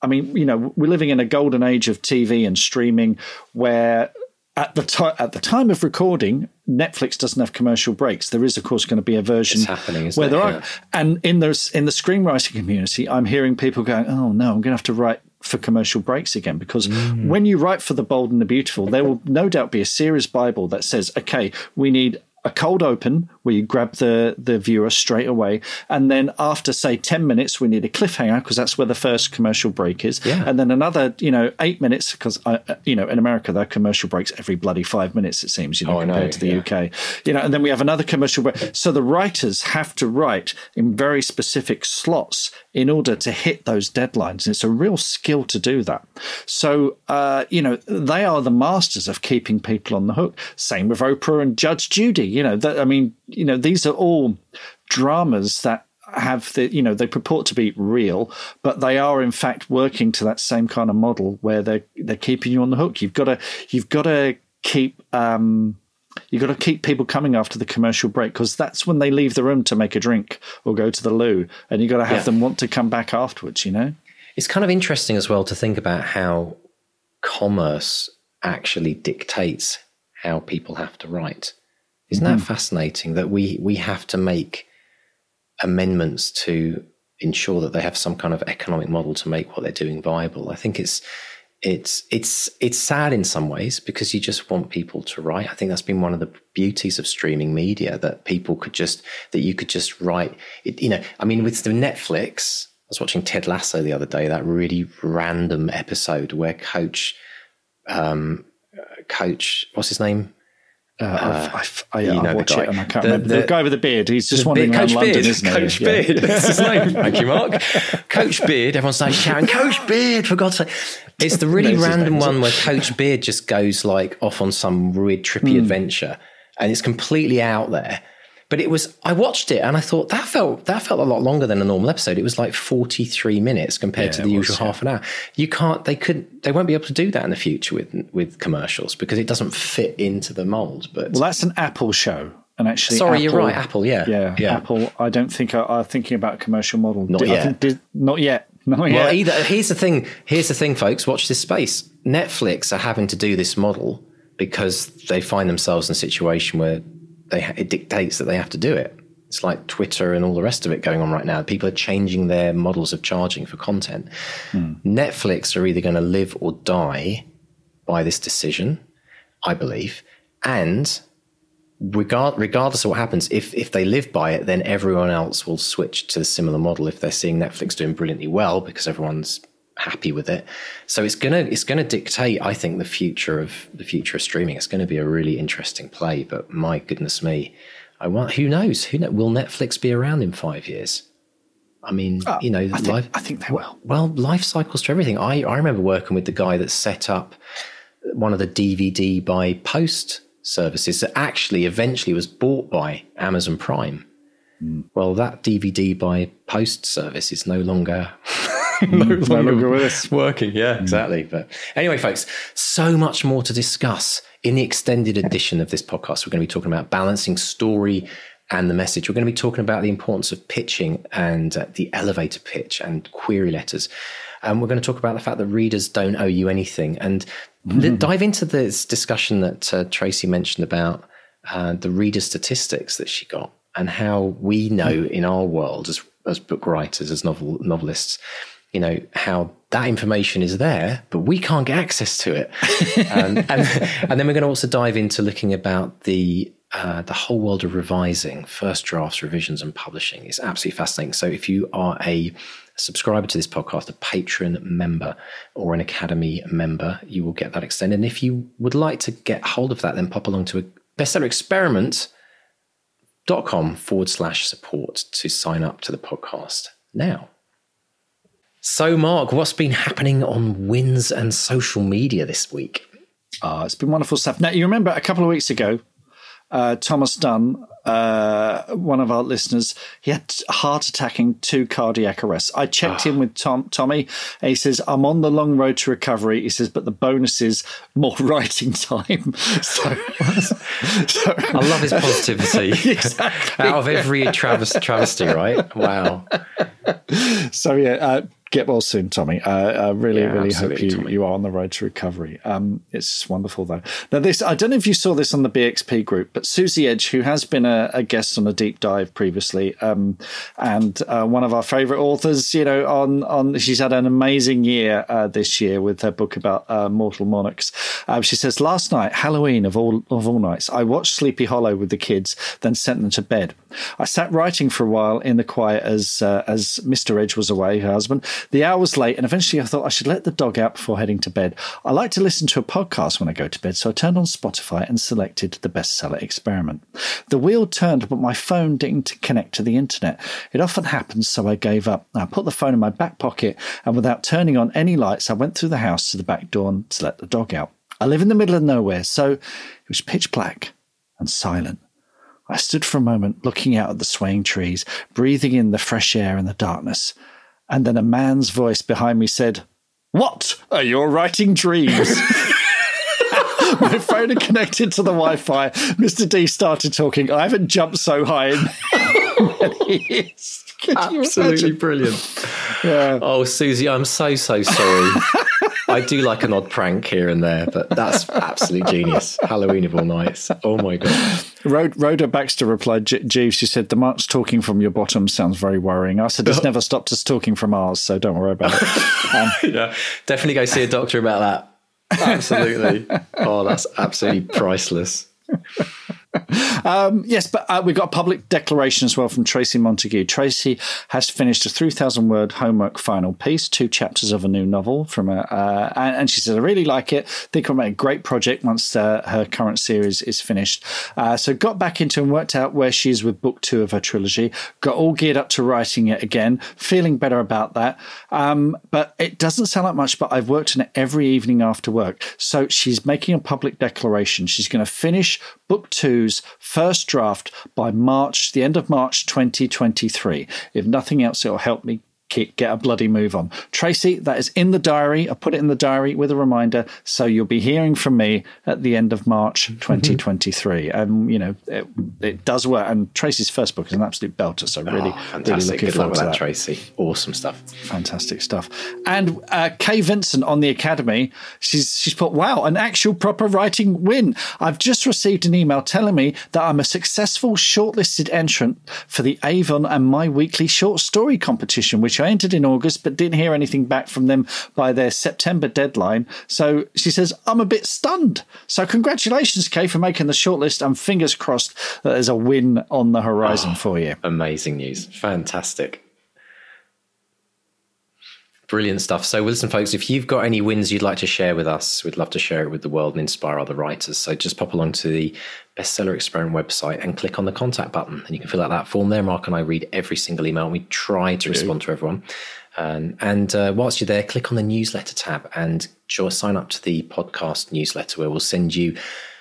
I mean, you know, we're living in a golden age of TV and streaming where at the time at the time of recording, Netflix doesn't have commercial breaks. There is, of course, going to be a version
It's happening, isn't
where there
Yeah.
are. And in the in the screenwriting community, I'm hearing people going, "Oh no, I'm going to have to write for commercial breaks again." Because
Mm.
when you write for the bold and the beautiful, there will no doubt be a series bible that says, "Okay, we need." A cold open where you grab the, the viewer straight away, and then after say ten minutes, we need a cliffhanger because that's where the first commercial break is,
Yeah.
and then another you know eight minutes because you know in America there are commercial breaks every bloody five minutes it seems you know
Oh, I know,
compared to the
yeah.
UK, you know, and then we have another commercial break. So the writers have to write in very specific slots in order to hit those deadlines. And it's a real skill to do that. So, uh, you know, they are the masters of keeping people on the hook. Same with Oprah and Judge Judy. You know, that, I mean, you know, these are all dramas that have the you know they purport to be real but they are in fact working to that same kind of model where they're they're keeping you on the hook you've got to you've got to keep um You've got to keep people coming after the commercial break because that's when they leave the room to make a drink or go to the loo, and you've got to have
Yeah.
them want to come back afterwards. You know,
It's kind of interesting as well to think about how commerce actually dictates how people have to write. Isn't that fascinating that we we have to make amendments to ensure that they have some kind of economic model to make what they're doing viable? I think it's it's it's it's sad in some ways because you just want people to write. I think that's been one of the beauties of streaming media that people could just that you could just write. It, you know, I mean, with the Netflix, I was watching Ted Lasso the other day. That really random episode where Coach, um, uh, Coach, what's his name?
Uh, I've, I've, I,
you
I watch
guy.
it and I can't
The-
remember the,
the-
guy with the beard. He's just wandering
Beard-
around
Coach
London,
Beard.
isn't he?
Coach
Yeah.
Beard. (laughs) That's his name. Thank you, Mark. Coach Beard. Everyone's like shouting, Coach Beard, for God's sake. It's the really random one where Coach Beard just goes like off on some weird trippy adventure and it's completely out there. But it was I watched it and I thought that felt that felt a lot longer than a normal episode. It was like 43 minutes compared to the
it was,
usual
yeah.
half an hour. You can't they could they won't be able to do that in the future with with commercials because it doesn't fit into the mold. But
Well, that's an Apple show, and actually,
sorry, you're
Apple-
right, Apple, yeah.
Yeah,
Yeah.
Apple. I don't think are, are thinking about a commercial model.
Not
Did-
yet.
did- not yet. (laughs) Not
Well,
yet.
either here's the thing. Here's the thing, folks. Watch this space. Netflix are having to do this model because they find themselves in a situation where they it dictates that they have to do it. It's like Twitter and all the rest of it going on right now. People are changing their models of charging for content. Hmm. Netflix are either going to live or die by this decision, I believe, and regard, regardless of what happens, if if they live by it, then everyone else will switch to a similar model. If they're seeing Netflix doing brilliantly well because everyone's happy with it, so it's gonna it's gonna dictate, I think, the future of the future of streaming. It's going to be a really interesting play. But my goodness me, I want who knows? Who know, will Netflix be around in five years? I mean, uh, you know,
I think,
life,
I think they will.
well, life cycles to everything. I, I remember working with the guy that set up one of the DVD by post services that actually eventually was bought by Amazon Prime. Hmm. Well, that DVD by post service is no longer (laughs) (laughs)
no longer with us.
working. Yeah, exactly. But anyway, folks, so much more to discuss in the extended edition of this podcast. We're going to be talking about balancing story and the message. We're going to be talking about the importance of pitching and uh, the elevator pitch and query letters. And we're going to talk about the fact that readers don't owe you anything and mm. dive into this discussion that uh, Tracey mentioned about uh, the reader statistics that she got and how we know in our world as as book writers, as novel novelists, you know how that information is there, but we can't get access to it. (laughs) um, and, and then we're going to also dive into looking about the uh, the whole world of revising, first drafts, revisions, and publishing It's absolutely fascinating. So if you are a subscriber to this podcast, a patron member or an academy member, you will get that extended. And if you would like to get hold of that, then pop along to a bestseller experiment.com forward slash support to sign up to the podcast now. So, Mark, what's been happening on wins and social media this week?
Oh, it's been wonderful stuff. Now, you remember a couple of weeks ago, uh, Thomas Dunn, uh, one of our listeners, he had heart attacking two cardiac arrests. I checked oh. in with Tom, Tommy, and he says, I'm on the long road to recovery. He says, but the bonus is more (laughs) writing time. (laughs) So, (laughs)
so I love his positivity. exactly. Out of every travesty, right? Wow.
So, yeah. Uh, get well soon, Tommy. Uh, I really, yeah, really hope you, you are on the road to recovery. Um, it's wonderful, though. Now, this I don't know if you saw this on the BXP group, but Susie Edge, who has been a, a guest on a deep dive previously, um, and uh, one of our favourite authors, you know, on on she's had an amazing year uh, this year with her book about uh, mortal monarchs. Um, she says, last night, Halloween of all of all nights, I watched Sleepy Hollow with the kids, then sent them to bed. I sat writing for a while in the quiet as uh, as Mr. Edge was away, her husband. The hour was late, and eventually I thought I should let the dog out before heading to bed. I like to listen to a podcast when I go to bed, so I turned on Spotify and selected the bestseller experiment. The wheel turned, but my phone didn't connect to the internet. It often happens, so I gave up. I put the phone in my back pocket, and without turning on any lights, I went through the house to the back door to let the dog out. I live in the middle of nowhere, so it was pitch black and silent. I stood for a moment looking out at the swaying trees, breathing in the fresh air and the darkness and then a man's voice behind me said, What are your writing dreams? (laughs) My phone had connected to the Wi Fi. Mr. D started talking. I haven't jumped so high in many (laughs) years.
Absolutely brilliant. Yeah. Oh, Susie, I'm so, so sorry. (laughs) I do like an odd prank here and there, but that's absolute genius. Halloween of all nights. Oh my god.
Rhoda Baxter replied, Jeeves, she said, the march talking from your bottom sounds very worrying. I said, it's (laughs) never stopped us talking from ours, so don't worry about it.
Um, (laughs) yeah, definitely go see a doctor about that. Absolutely. (laughs) oh, that's absolutely priceless.
Um, yes, but uh, we've got a public declaration as well from Tracy Montague. Tracy has finished a 3,000 word homework final piece, two chapters of a new novel from a, uh, and, and, she said, I really like it. Think it'll make a great project once uh, her current series is finished. Uh, so got back into and worked out where she is with book two of her trilogy, got all geared up to writing it again, feeling better about that. Um, but it doesn't sound like much, but I've worked on it every evening after work. So she's making a public declaration. She's going to finish book two's first draft by March, the end of March 2023. If nothing else, it'll help me get a bloody move on. Tracy, that is in the diary. I put it in the diary with a reminder. So you'll be hearing from me at the end of March 2023. and, you know, it, it, does work. And Tracy's first book is an absolute belter. So really, oh, really looking
Good
forward to that,
Tracy. Awesome stuff.
Fantastic stuff. And uh, Kay Vincent on the Academy, she's, she's put, wow, an actual proper writing win. I've just received an email telling me that I'm a successful shortlisted entrant for the Avon and My Weekly Short Story competition, which I entered in August, but didn't hear anything back from them by their September deadline. So she says, I'm a bit stunned. So congratulations, Kay, for making the shortlist, and fingers crossed that there's a win on the horizon oh, for you.
Amazing news. Fantastic. Brilliant stuff. So, listen, folks, if you've got any wins you'd like to share with us, we'd love to share it with the world and inspire other writers. So, just pop along to the Bestseller Experiment website and click on the contact button, and you can fill out that form there. Mark and I read every single email, and we try to respond to everyone. Um, and uh, whilst you're there, click on the newsletter tab and sign up to the podcast newsletter, where we'll send you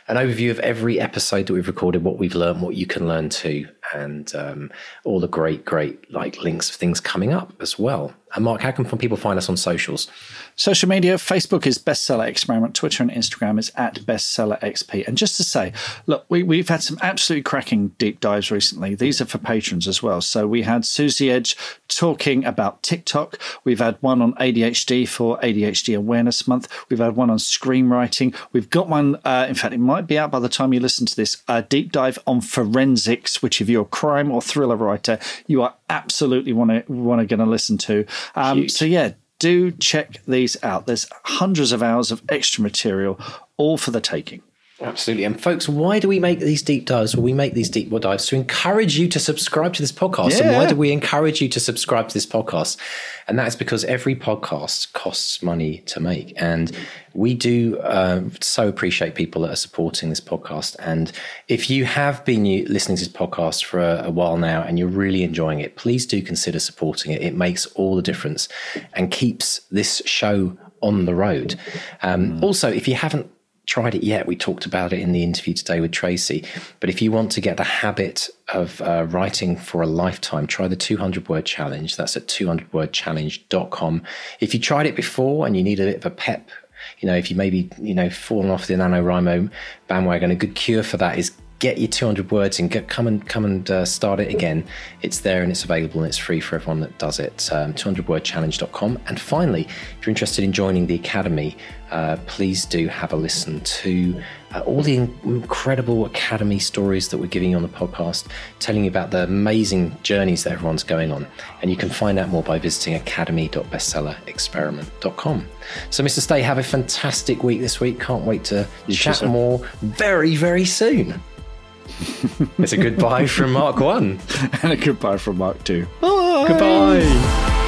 an overview of every episode that we've recorded, what we've learned, what you can learn too. and um, all the great, great like links of things coming up as well. And Mark, how can people find us on socials?
Social media Facebook is Bestseller Experiment, Twitter and Instagram is at Bestseller XP. And just to say, look, we, we've had some absolutely cracking deep dives recently. These are for patrons as well. So we had Susie Edge talking about TikTok. We've had one on ADHD for ADHD Awareness Month. We've had one on screenwriting. We've got one, uh, in fact, it might be out by the time you listen to this, a deep dive on forensics, which if you're a crime or thriller writer, you are absolutely want to want to going to listen to. Um, so yeah, do check these out. There's hundreds of hours of extra material, all for the taking.
Absolutely. And folks, why do we make these deep dives? Well, we make these deep dives to encourage you to subscribe to this podcast. Yeah. And why do we encourage you to subscribe to this podcast? And that is because every podcast costs money to make. And we do uh, so appreciate people that are supporting this podcast. And if you have been listening to this podcast for a, a while now and you're really enjoying it, please do consider supporting it. It makes all the difference and keeps this show on the road. Um, mm. Also, if you haven't tried it yet. We talked about it in the interview today with Tracey. But if you want to get the habit of uh, writing for a lifetime, try the 200 word challenge. That's at 200wordchallenge.com. If you tried it before and you need a bit of a pep, you know, if you maybe, you know, fallen off the NaNoWriMo bandwagon, a good cure for that is get your 200 words and get, come and come and uh, start it again. It's there and it's available and it's free for everyone that does it. Um, 200wordchallenge.com. And finally, if you're interested in joining the academy, uh, please do have a listen to uh, all the incredible academy stories that we're giving you on the podcast, telling you about the amazing journeys that everyone's going on. And you can find out more by visiting academy.bestsellerexperiment.com. So, Mr. Stay, have a fantastic week this week. Can't wait to chat more very, very soon it's a goodbye from Mark 1. (laughs)
and a goodbye from Mark 2.
Bye. Goodbye.